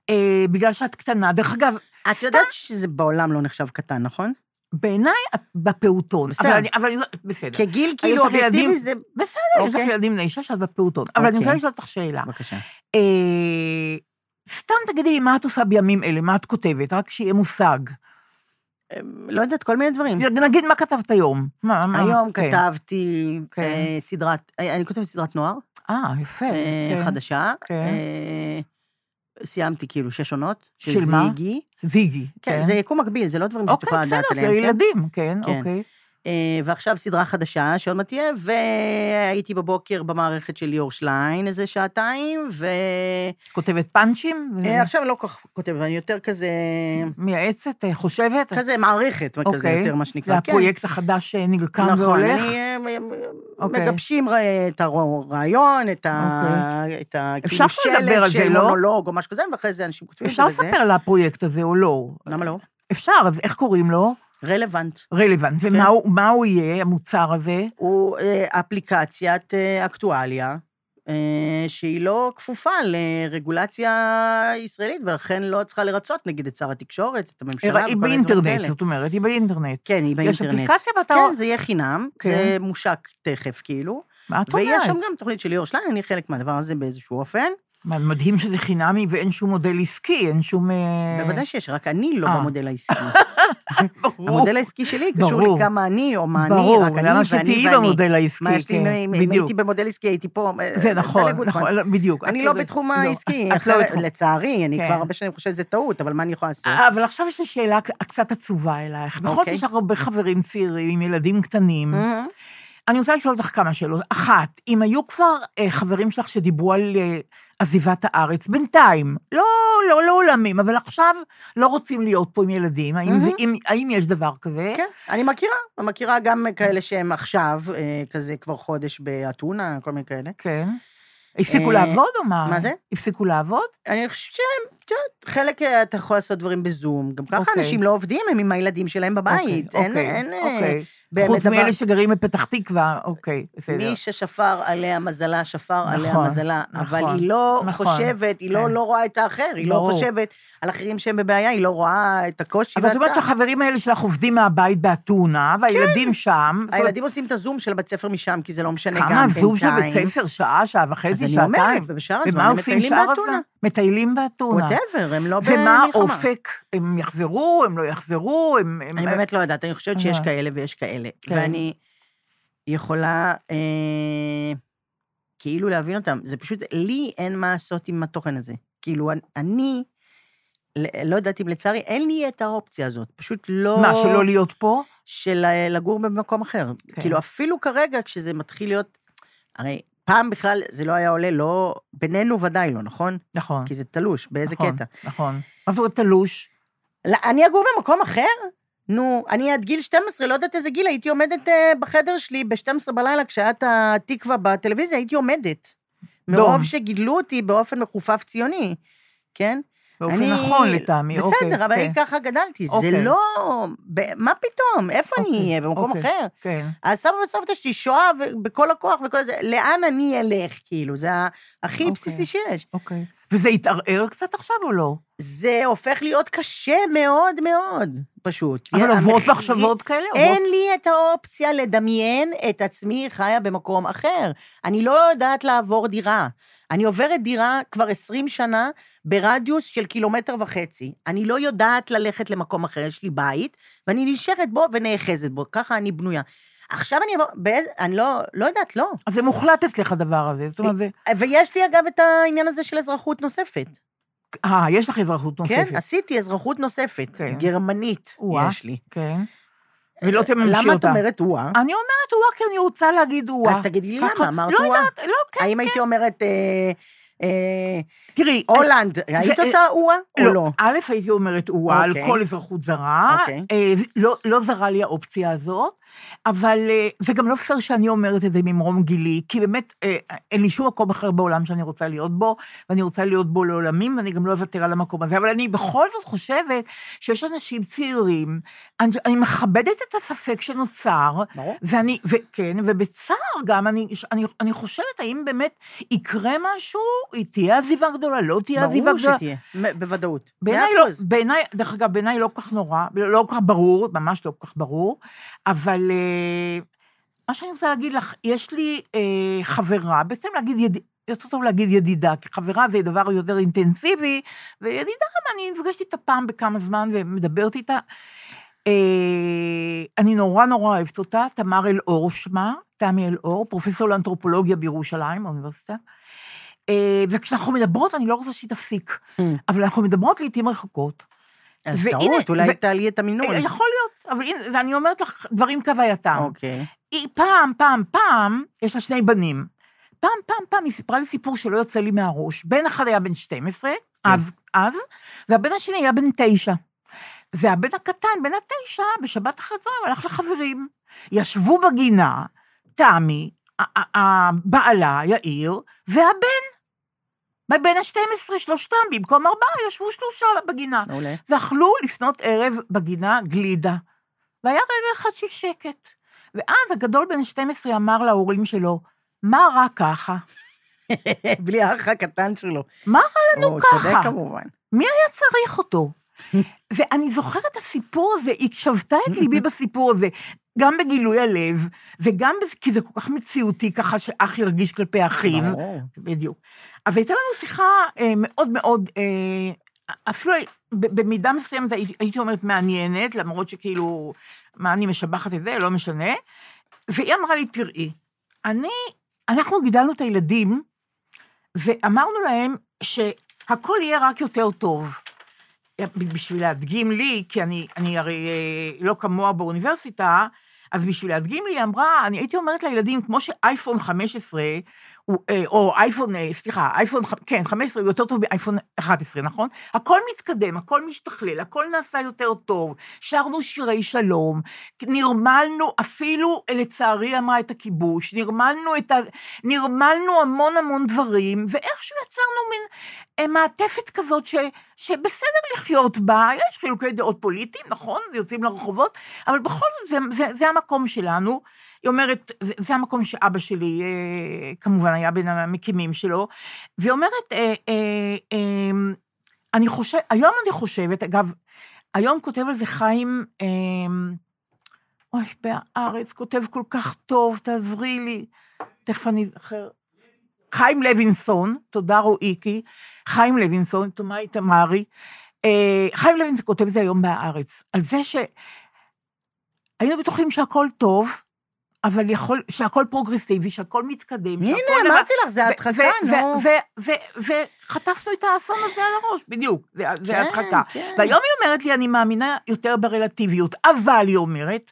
אה, בגלל שאת קטנה. דרך אגב, את סתם- יודעת שזה בעולם לא נחשב קטן, נכון? בעיניי את בפעוטון. בסדר. אבל אני- אבל בסדר. כגיל כאילו אובייקטיבי זה... בסדר, יש לך אוקיי. ילדים בני שש, את בפעוטון. אבל אני רוצה אוקיי. לשאול אותך שאלה. בבקשה. אה, סתם תגידי לי מה את עושה בימים אלה, מה את כותבת, רק שיהיה מושג. לא יודעת, כל מיני דברים. נגיד מה כתבת היום. מה, מה? היום כן. כתבתי כן. אה, סדרת, אה, אני כותבת סדרת נוער, אה, יפה. אה, כן. חדשה. כן. אה, סיימתי כאילו שש עונות. של מה? זיגי. זיגי. כן, זה יקום מקביל, זה לא דברים שאת אוקיי, יכולה לדעת בסדר, עליהם. של כן? ילדים, כן, כן. אוקיי. אה, ועכשיו סדרה חדשה שעוד מעט תהיה, והייתי בבוקר במערכת של ליאור שליין איזה שעתיים, ו... כותבת פאנצ'ים? ו- אה, עכשיו לא כל כך כותבת, אני יותר כזה... מייעצת, אה, חושבת? כזה מערכת, כזה אוקיי. יותר מה שנקרא. כן. והפרויקט החדש אה, נרקם נכון, והולך? אני, אה, אוקיי. מגבשים את הרעיון, את ה... את ה... אפשר כאילו לדבר על זה, לא? מונולוג או משהו כזה, ואחרי זה אנשים כותבים את זה אפשר. לספר על הפרויקט הזה או לא? למה לא? אפשר, אז איך קוראים לו? רלוונט. רלוונט. כן. ומה הוא- יהיה, המוצר הזה? הוא אה, אפליקציית אה, אקטואליה, אה, שהיא לא כפופה לרגולציה ישראלית, ולכן לא צריכה לרצות, נגיד, את שר התקשורת, את הממשלה היא וכל מיני דברים באינטרנט, כאלה. זאת אומרת, היא באינטרנט. כן, היא יש באינטרנט. אפליקציה ואתה... כן, זה יהיה חינם, כן. זה מושק תכף, כאילו. מה את ויש שם אומרת? גם תוכנית של ליאור שליין, אני חלק מהדבר הזה באיזשהו אופן. מדהים שזה חינמי ואין שום מודל עסקי, אין שום... אה, בוודאי שיש, רק אני לא אה. במודל העסקי. ברור. המודל העסקי שלי קשור לי ברור. כמה אני, או מה אני, ברור, רק אני למה ואני שתהיי ואני. במודל העסקי, מה יש לי, כן, אם- אם בדיוק. הייתי במודל עסקי, הייתי פה. זה אה, נכון, דלג, נכון, לא, בדיוק. אני לא. בתחום לא, העסקי, לא. לצערי, אני כן. כבר הרבה שנים חושבת שזה טעות, אבל מה אני יכולה לעשות? אבל עכשיו יש לי שאלה קצת עצובה אלייך. בכל זאת אוקיי. יש לך הרבה חברים צעירים עם ילדים קטנים. מהמם. אני רוצה לשאול אותך כמה שאלות. אחת, אם היו כבר חברים שלך שדיברו על עזיבת הארץ, בינתיים, לא, לא לעולמים, אבל עכשיו לא רוצים להיות פה עם ילדים, האם, זה, מהמם. אם, האם יש דבר כזה? כן, אני מכירה, אני מכירה גם כאלה שהם עכשיו, אה, כזה כבר חודש באתונה, כל מיני כאלה. כן. הפסיקו אה, לעבוד או מה? מה זה? הפסיקו לעבוד? אני חושבת שהם, את יודעת, חלק אה, אתה יכול לעשות דברים בזום, גם ככה אוקיי. אנשים לא עובדים, הם עם הילדים שלהם בבית. אין, אוקיי, אין, אוקיי. באמת חוץ דבר- מאלה שגרים בפתח תקווה, אוקיי, בסדר. מי ששפר עליה מזלה, שפר עליה נכון, מזלה. אבל נכון, היא לא נכון, חושבת, היא לא, כן. לא רואה את האחר, היא לא ברור. חושבת על אחרים שהם בבעיה, היא לא רואה את הקושי אז את אומרת והצער. שהחברים האלה שלך עובדים מהבית באתונה, והילדים שם. זאת אומרת, הילדים עושים את הזום של הבית ספר משם, כי זה לא משנה גם כמה זום של בינתיים. בית ספר? שעה, שעה וחצי, אז אני שעתיים? אומרת, ובשאר הזמן הם מטיילים באתונה. מטיילים באתונה. ווטאבר, הם לא ומה במלחמה. האופק? הם יחזרו, הם לא יחזרו, הם... הם- אני באמת לא יודעת, אני חושבת שיש אה. כאלה ויש כאלה. כן. ואני יכולה אה, כאילו להבין אותם. זה פשוט, לי אין מה לעשות עם התוכן הזה. כאילו, אני- לא יודעת אם לצערי, אין לי את האופציה הזאת. פשוט לא... מה, שלא להיות פה? של לגור במקום אחר. כן. כאילו, אפילו כרגע, כשזה מתחיל להיות... הרי פעם בכלל זה לא היה עולה, לא... בינינו ודאי לא, נכון? נכון. כי זה תלוש, באיזה נכון, קטע. נכון. מה זאת אומרת תלוש? לא, אני אגור במקום אחר? נו, אני עד גיל 12, לא יודעת איזה גיל, הייתי עומדת אה, בחדר שלי ב-12 בלילה, כשהיה את התקווה בטלוויזיה, הייתי עומדת. מרוב. שגידלו אותי באופן מכופף ציוני, כן? באופן אני- נכון לטעמי, אוקיי. בסדר, אבל כן, אני ככה גדלתי. זה אוקיי. לא... ב- מה פתאום? איפה אני אוקיי, אהיה? במקום אוקיי. אחר? כן. הסבא וסבתא שלי שואה בכל הכוח וכל זה, לאן אני אלך, כאילו? זה הכי אוקיי. בסיסי שיש. אוקיי. וזה התערער קצת עכשיו או לא? זה הופך להיות קשה מאוד מאוד, פשוט. אבל עוברות מחשבות כאלה? אין עוברות- לי את האופציה לדמיין את עצמי חיה במקום אחר. אני לא יודעת לעבור דירה. אני עוברת דירה כבר 20 שנה ברדיוס של קילומטר וחצי. אני לא יודעת ללכת למקום אחר, יש לי בית, ואני נשארת בו ונאחזת בו, ככה אני בנויה. עכשיו אני אעבור, באיזה, אני לא, לא יודעת, לא. אז זה מוחלט אצלך הדבר הזה. זאת אומרת, זה... ויש לי אגב את העניין הזה של אזרחות נוספת. אה, יש לך אזרחות נוספת. כן, עשיתי אזרחות נוספת, כן. גרמנית או-אה. יש לי. כן. ולא תממשי אותה. למה את אומרת או-אה? אני אומרת או-אה כי אני רוצה להגיד או-אה. אז תגידי לי למה, אמרת לא או-אה. יודעת, לא, כן. האם הייתי אומרת, אה, אה, תראי, הולנד, היית עושה או-אה או לא? א', הייתי אומרת או-אה על אוקיי. כל אזרחות זרה. אוקיי. אה, לא- לא זרה לי האופציה הזאת, אבל אה, זה גם לא פייר שאני אומרת את זה ממרום גילי, כי באמת אה, אין לי שום מקום אחר בעולם שאני רוצה להיות בו, ואני רוצה להיות בו לעולמים, ואני גם לא אוותר על המקום הזה. אבל אני בכל זאת חושבת שיש אנשים צעירים, אני, אני מכבדת את הספק שנוצר, ברור. ואני, וכן, ובצער גם, אני, אני, אני חושבת, האם באמת יקרה משהו, תהיה עזיבה גדולה, לא תהיה עזיבה ברור גדולה. שתהיה, מ- בוודאות. בעיניי לא, אחוז. בעיניי, דרך אגב, בעיניי לא כל כך נורא, לא כל כך ברור, ממש לא כל כך ברור, אבל אה, מה שאני רוצה להגיד לך, יש לי אה, חברה, בעצם להגיד, יד... יותר טוב להגיד ידידה, כי חברה זה דבר יותר אינטנסיבי, וידידה אני נפגשת איתה פעם בכמה זמן ומדברת איתה. אה, אני נורא נורא אוהבת אותה, תמר אלאור שמה, תמי אלאור, פרופסור לאנתרופולוגיה בירושלים, באוניברסיטה. אה, וכשאנחנו מדברות, אני לא רוצה שהיא תפסיק, Hmm. אבל אנחנו מדברות לעיתים רחוקות. אז והנה, טעות, אולי ו- תעלי את המינון. אה, יכול להיות, אבל הנה, אני אומרת לך דברים כהווייתם. אוקיי. היא פעם, פעם, פעם, יש לה שני בנים. פעם, פעם, פעם, היא סיפרה לי סיפור שלא יוצא לי מהראש. בן אחד היה בן 12, אז, אז, והבן השני היה בן 9. והבן הקטן, בן התשע, בשבת הצהריים הלך לחברים. ישבו בגינה, תמי, ה- ה- ה- בעלה, יאיר, והבן. בן ה-12, שלושתם, במקום ארבעה, ישבו שלושה בגינה. מעולה. ואכלו לפנות ערב בגינה גלידה. והיה רגע אחד של שקט. ואז הגדול בן 12 אמר להורים שלו, מה רע ככה? בלי האח הקטן שלו. מה רע לנו הוא ככה? צודק כמובן. מי היה צריך אותו? ואני זוכרת את הסיפור הזה, היא שבתה את ליבי בסיפור הזה, גם בגילוי הלב, וגם בזה, כי זה כל כך מציאותי, ככה שאח ירגיש כלפי אחיו. ברור. בדיוק. אז הייתה לנו שיחה אה, מאוד מאוד, אה, אפילו במידה מסוימת הייתי אומרת מעניינת, למרות שכאילו, מה אני משבחת את זה, לא משנה. והיא אמרה לי, תראי, אני, אנחנו גידלנו את הילדים, ואמרנו להם שהכל יהיה רק יותר טוב. בשביל להדגים לי, כי אני, אני הרי אה, לא כמוה באוניברסיטה, אז בשביל להדגים לי, היא אמרה, אני הייתי אומרת לילדים, כמו שאייפון 15, הוא, אה, או אייפון, אה, סליחה, אייפון, כן, 15 הוא יותר טוב מאייפון 11, נכון? הכל מתקדם, הכל משתכלל, הכל נעשה יותר טוב, שרנו שירי שלום, נרמלנו, אפילו, לצערי אמרה את הכיבוש, נרמלנו את ה... נרמלנו המון המון דברים, ואיכשהו יצרנו מין אה, מעטפת כזאת ש, שבסדר לחיות בה, יש חילוקי דעות פוליטיים, נכון? יוצאים לרחובות, אבל בכל זאת זה, זה, זה המקום שלנו. היא אומרת, זה, זה המקום שאבא שלי אה, כמובן היה בין המקימים שלו, והיא אומרת, אה, אה, אה, אני חושב, היום אני חושבת, אגב, היום כותב על זה חיים, אה, אוי, בהארץ, כותב כל כך טוב, תעזרי לי. תכף אני אזכר. חיים לוינסון, תודה רועיקי, חיים לוינסון, תאמרי תמרי. אה, חיים לוינסון כותב את זה היום בהארץ, על זה שהיינו בטוחים שהכל טוב, אבל יכול, שהכל פרוגרסיבי, שהכל מתקדם, הנה, שהכל... אמרתי לך, זה הדחקה, נו. וחטפנו את האסון הזה על הראש, בדיוק, זה, כן, הדחקה. כן. והיום היא אומרת לי, אני מאמינה יותר ברלטיביות, אבל היא אומרת,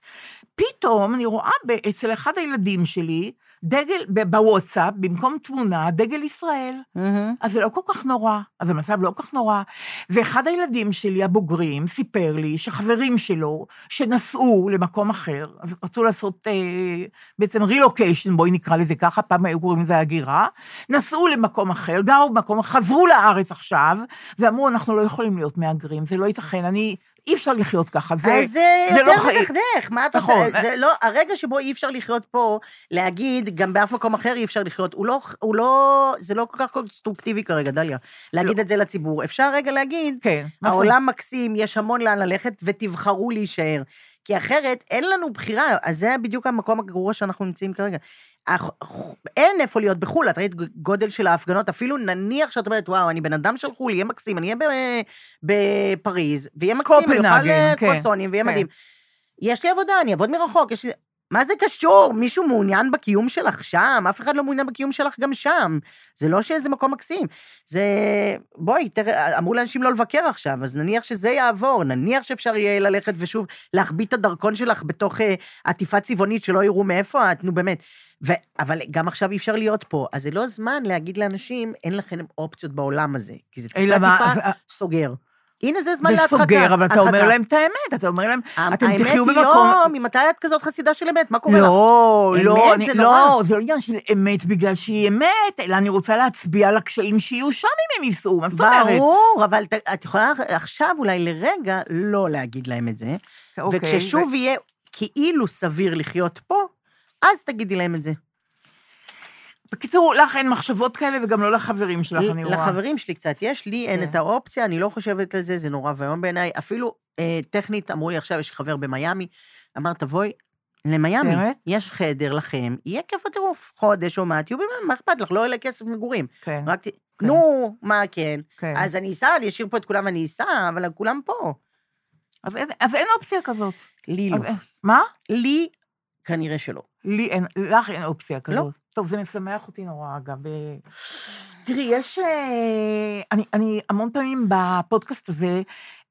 פתאום אני רואה אצל אחד הילדים שלי, דגל, בוואטסאפ, במקום תמונה, דגל ישראל. מהמם. אז זה לא כל כך נורא, אז המצב לא כל כך נורא. ואחד הילדים שלי, הבוגרים, סיפר לי שחברים שלו, שנסעו למקום אחר, אז רצו לעשות אה, בעצם רילוקיישן, בואי נקרא לזה ככה, פעם היו קוראים לזה הגירה, נסעו למקום אחר, גרו במקום, חזרו לארץ עכשיו, ואמרו, אנחנו לא יכולים להיות מהגרים, זה לא ייתכן, אני, אי אפשר לחיות ככה, זה, אז זה זה לא יותר חיים. מדכדך, מה את נכון. רוצה? זה לא, הרגע שבו אי אפשר לחיות פה, להגיד, גם באף מקום אחר אי אפשר לחיות, הוא לא, הוא לא, זה לא כל כך קונסטרוקטיבי כרגע, דליה, להגיד את זה לציבור. אפשר רגע להגיד, כן, העולם מקסים, יש המון לאן ללכת, ותבחרו להישאר. כי אחרת, אין לנו בחירה, אז זה בדיוק המקום הגרוע שאנחנו נמצאים כרגע. אין איפה להיות בחו"ל, את ראית גודל של ההפגנות, אפילו נניח שאת אומרת, וואו, אני בן אדם של חו"ל, יהיה מקסים, אני אהיה בפריז, ויהיה מקסים, אני אוכל אה, כן, קרואסונים, ויהיה כן. מדהים. יש לי עבודה, אני אעבוד מרחוק, יש לי... מה זה קשור? מישהו מעוניין בקיום שלך שם? אף אחד לא מעוניין בקיום שלך גם שם. זה לא שאיזה מקום מקסים. זה... בואי, תראה, אמרו לאנשים לא לבקר עכשיו, אז נניח שזה יעבור, נניח שאפשר יהיה ללכת ושוב להחביא את הדרכון שלך בתוך אה, עטיפה צבעונית שלא יראו מאיפה את, נו באמת. ו... אבל גם עכשיו אי אפשר להיות פה, אז זה לא זמן להגיד לאנשים, אין לכם אופציות בעולם הזה, כי זה טיפה טיפה סוגר. הנה זה זמן זה להדחקה. סוגר, אבל אתה אומר. להם את האמת, אתה אומר להם, אתם האמת תחיו היא במקום... לא, ממתי את כזאת חסידה של אמת? מה קורה לך? לא, לא, אני, זה לא. זה לא עניין של אמת בגלל שהיא אמת, אלא אני רוצה להצביע על הקשיים שיהיו שם אם הם ייסעו, מה זאת אומרת? ברור, אבל את יכולה עכשיו אולי לרגע לא להגיד להם את זה, אוקיי, וכששוב יהיה כאילו סביר לחיות פה, אז תגידי להם את זה. בקיצור, לך אין מחשבות כאלה וגם לא לחברים שלך, אני רואה. לחברים שלי קצת יש, לי אין כן. את האופציה, אני לא חושבת על זה, זה נורא ואיום בעיניי. אפילו אה, טכנית, אמרו לי עכשיו, יש חבר במיאמי, אמר, תבואי למיאמי? יש חדר לכם, יהיה כיף בטירוף, חודש או מה, תהיו במה, מה אכפת לך, לא עולה כסף מגורים. כן, רק ת... נו, מה כן? כן. אז אני אסע, אני אשאיר פה את כולם ואני אסע, אבל כולם פה. אז אין- אז אין אופציה כזאת. לי לא. אז מה? לי, כנראה שלא. לי אין, לך אין אופציה לא. כזאת. טוב, זה משמח אותי נורא, אגב. אה, תראי, יש... אה, אני, אני המון פעמים בפודקאסט הזה,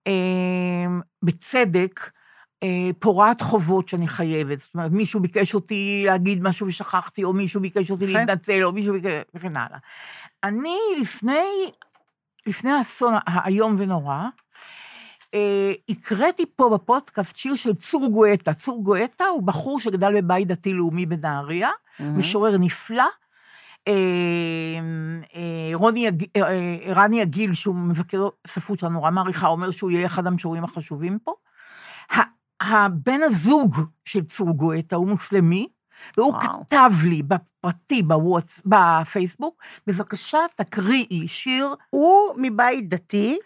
אה, בצדק, פורעת חובות שאני חייבת. זאת אומרת, מישהו ביקש אותי להגיד משהו ושכחתי, או מישהו ביקש אותי. להתנצל, או מישהו ביקש... וכן הלאה. אני לפני, לפני האסון האיום ונורא, הקראתי פה בפודקאסט שיר של צור גואטה. צור גואטה הוא בחור שגדל בבית דתי-לאומי בנהריה, משורר נפלא. אה, אה, רוני, אה, אה, רני יגיל, שהוא מבקר ספרות שאני נורא מעריכה, אומר שהוא יהיה אחד המשוררים החשובים פה. הבן הזוג של צור גואטה הוא מוסלמי, והוא וואו. כתב לי בפרטי, בוואטס, בפייסבוק, בבקשה תקריאי שיר הוא מבית דתי,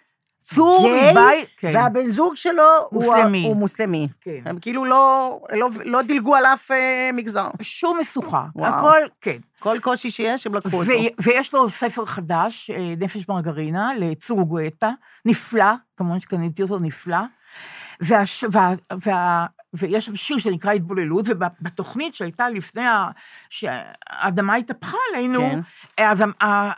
צור מבית... כן, והבן זוג שלו הוא- מוסלמי. הוא מוסלמי. כן. הם כאילו לא, לא, לא דילגו על אף אה, מגזר. שום משוכה. וואו. הכל, כן. כל קושי שיש, הם לקחו אותו. ויש לו ספר חדש, אה, נפש מרגרינה, לצור גואטה, נפלא, כמובן שקניתי אותו, נפלא. והש, וה, וה, ויש שם שיר שנקרא התבוללות, ובתוכנית שהייתה לפני ה- שהאדמה התהפכה עלינו, כן. אז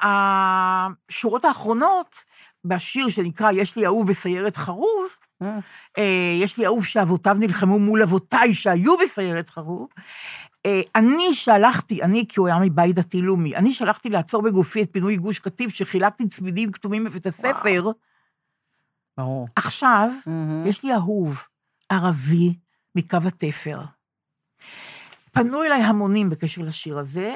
השורות האחרונות, בשיר שנקרא "יש לי אהוב בסיירת חרוב", אה, אה, יש לי אהוב שאבותיו נלחמו מול אבותיי שהיו בסיירת חרוב. אה, אני שלחתי, אני, כי הוא היה מבית דתי-לאומי, אני שלחתי לעצור בגופי את פינוי גוש קטיף, שחילקתי צמידים כתומים בבית הספר. ברור. עכשיו. יש לי אהוב ערבי מקו התפר. פנו אליי המונים בקשר לשיר הזה,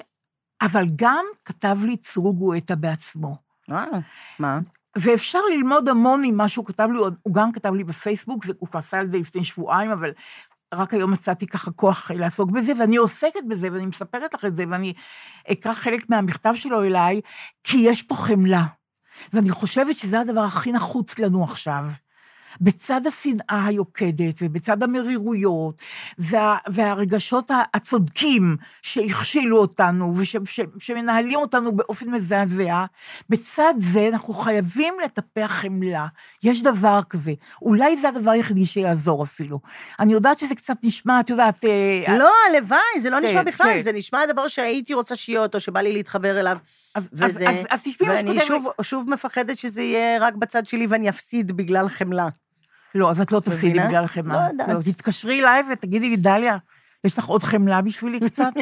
אבל גם כתב לי צור גואטה בעצמו. מה? ואפשר ללמוד המון ממה שהוא כתב לי, הוא גם כתב לי בפייסבוק, הוא כבר עשה את זה לפני שבועיים, אבל רק היום מצאתי ככה כוח לעסוק בזה, ואני עוסקת בזה, ואני מספרת לך את זה, ואני אקרא חלק מהמכתב שלו אליי, כי יש פה חמלה. ואני חושבת שזה הדבר הכי נחוץ לנו עכשיו. בצד השנאה היוקדת ובצד המרירויות וה, והרגשות הצודקים שהכשילו אותנו ושמנהלים אותנו באופן מזעזע, בצד זה אנחנו חייבים לטפח חמלה. יש דבר כזה. אולי זה הדבר היחידי שיעזור אפילו. אני יודעת שזה קצת נשמע, את יודעת... אה, לא, הלוואי, זה לא כן, נשמע בכלל, כן. זה נשמע הדבר שהייתי רוצה שיהיה אותו, שבא לי להתחבר אליו. אז, וזה, אז, אז, אז תשמעי מה ואני שכותב שוב, שוב מפחדת שזה יהיה רק בצד שלי ואני אפסיד בגלל חמלה. לא, אז את לא תפסידי? בגלל חמלה. לא יודעת. לא, תתקשרי אליי ותגידי לי, דליה, יש לך עוד חמלה בשבילי קצת?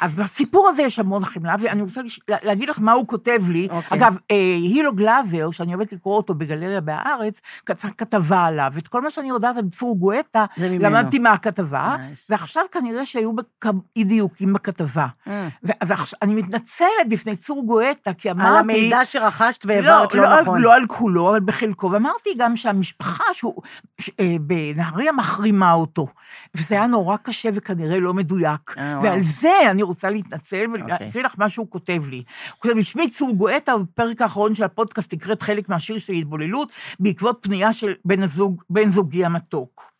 אז בסיפור הזה יש המון חמלה, ואני רוצה לש... להגיד לך מה הוא כותב לי. אוקיי. אגב, אה, הילו גלאזר, שאני אוהבת לקרוא אותו בגלריה בהארץ, כתב כתבה עליו. את כל מה שאני יודעת על צור גואטה. למדתי מהכתבה, Nice. ועכשיו כנראה שהיו בכ- אי דיוקים בכתבה. אה. ואני מתנצלת בפני צור גואטה, כי אמרתי... על המידע שרכשת והעברת לא, לא, נכון. לא על כולו, אבל בחלקו. ואמרתי גם שהמשפחה שהוא, ש, אה, בנהריה מחרימה אותו. וזה היה נורא קשה וכנראה לא מדויק. אה, וואו. ועל זה אני רוצה להתנצל אוקיי. ולהקריא לך מה שהוא כותב לי. הוא כותב לי, שמי צור גואטה, בפרק האחרון של הפודקאסט הקראת חלק מהשיר של התבוללות, בעקבות פנייה של בן, הזוג, בן זוגי המתוק.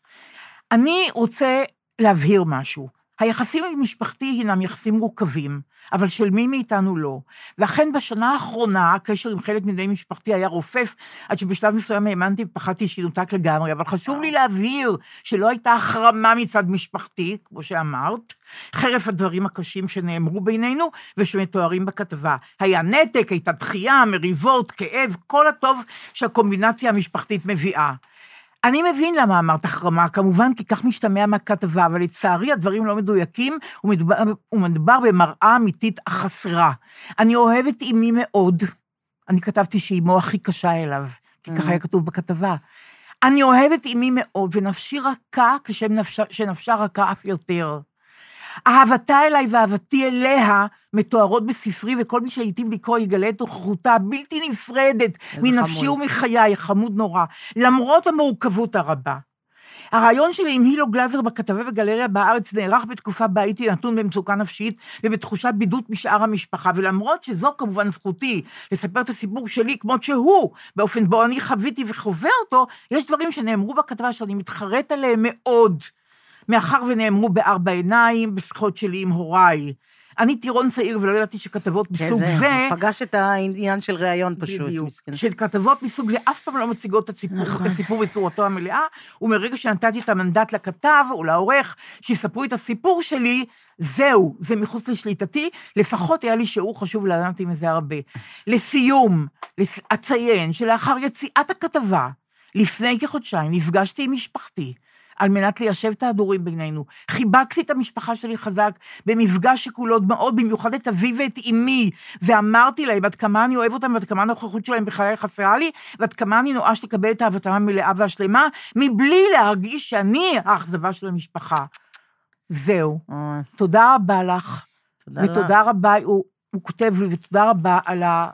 אני רוצה להבהיר משהו. היחסים עם משפחתי הינם יחסים מורכבים, אבל של מי מאיתנו לא. ואכן בשנה האחרונה, הקשר עם חלק מבני משפחתי היה רופף, עד שבשלב מסוים האמנתי ופחדתי שינותק לגמרי, אבל חשוב לי להבהיר שלא הייתה החרמה מצד משפחתי, כמו שאמרת, חרף הדברים הקשים שנאמרו בינינו ושמתוארים בכתבה. היה נתק, הייתה דחייה, מריבות, כאב, כל הטוב שהקומבינציה המשפחתית מביאה. אני מבין למה אמרת החרמה, כמובן, כי כך משתמע מהכתבה, אבל לצערי הדברים לא מדויקים, ומדובר, ומדובר במראה אמיתית חסרה. אני אוהבת אימי מאוד, אני כתבתי שאימו הכי קשה אליו, כי ככה היה כתוב בכתבה. אני אוהבת אימי מאוד, ונפשי רכה כשנפשה רכה אף יותר. אהבתה אליי ואהבתי אליה מתוארות בספרי, וכל מי שהיטיב לקרוא יגלה את נוכחותה הבלתי נפרדת מנפשי חמוד. ומחיי, חמוד נורא, למרות המורכבות הרבה. הרעיון שלי עם הילו גלאזר בכתבה בגלריה בארץ נערך בתקופה בה הייתי נתון במצוקה נפשית ובתחושת בידות משאר המשפחה, ולמרות שזו כמובן זכותי לספר את הסיפור שלי כמות שהוא, באופן בו אני חוויתי וחווה אותו, יש דברים שנאמרו בכתבה שאני מתחרט עליהם מאוד, מאחר ונאמרו בארבע עיניים, בשיחות שלי עם הוריי. אני טירון צעיר ולא ידעתי שכתבות כן, מסוג זה... פגש את העניין של ראיון פשוט, בדיוק. שכתבות מסוג זה אף פעם לא מציגות את הסיפור, נכון. את הסיפור בצורתו המלאה, ומרגע שנתתי את המנדט לכתב או לעורך שיספרו את הסיפור שלי, זהו, זה מחוץ לשליטתי, לפחות היה לי שיעור חשוב, למדתי מזה הרבה. לסיום, לס- אציין שלאחר יציאת הכתבה, לפני כחודשיים, נפגשתי עם משפחתי, על מנת ליישב את ההדורים בינינו. חיבקתי את המשפחה שלי חזק, במפגש שכולו דמעות, במיוחד את אבי ואת אמי, ואמרתי להם עד כמה אני אוהב אותם ועד כמה הנוכחות שלהם בחיי חסרה לי, ועד כמה אני נואש לקבל את אהבתם המלאה והשלמה, מבלי להרגיש שאני האכזבה של המשפחה. זהו. תודה רבה לך. תודה לך. ותודה רבה, הוא, הוא כותב לי, ותודה רבה על, ה,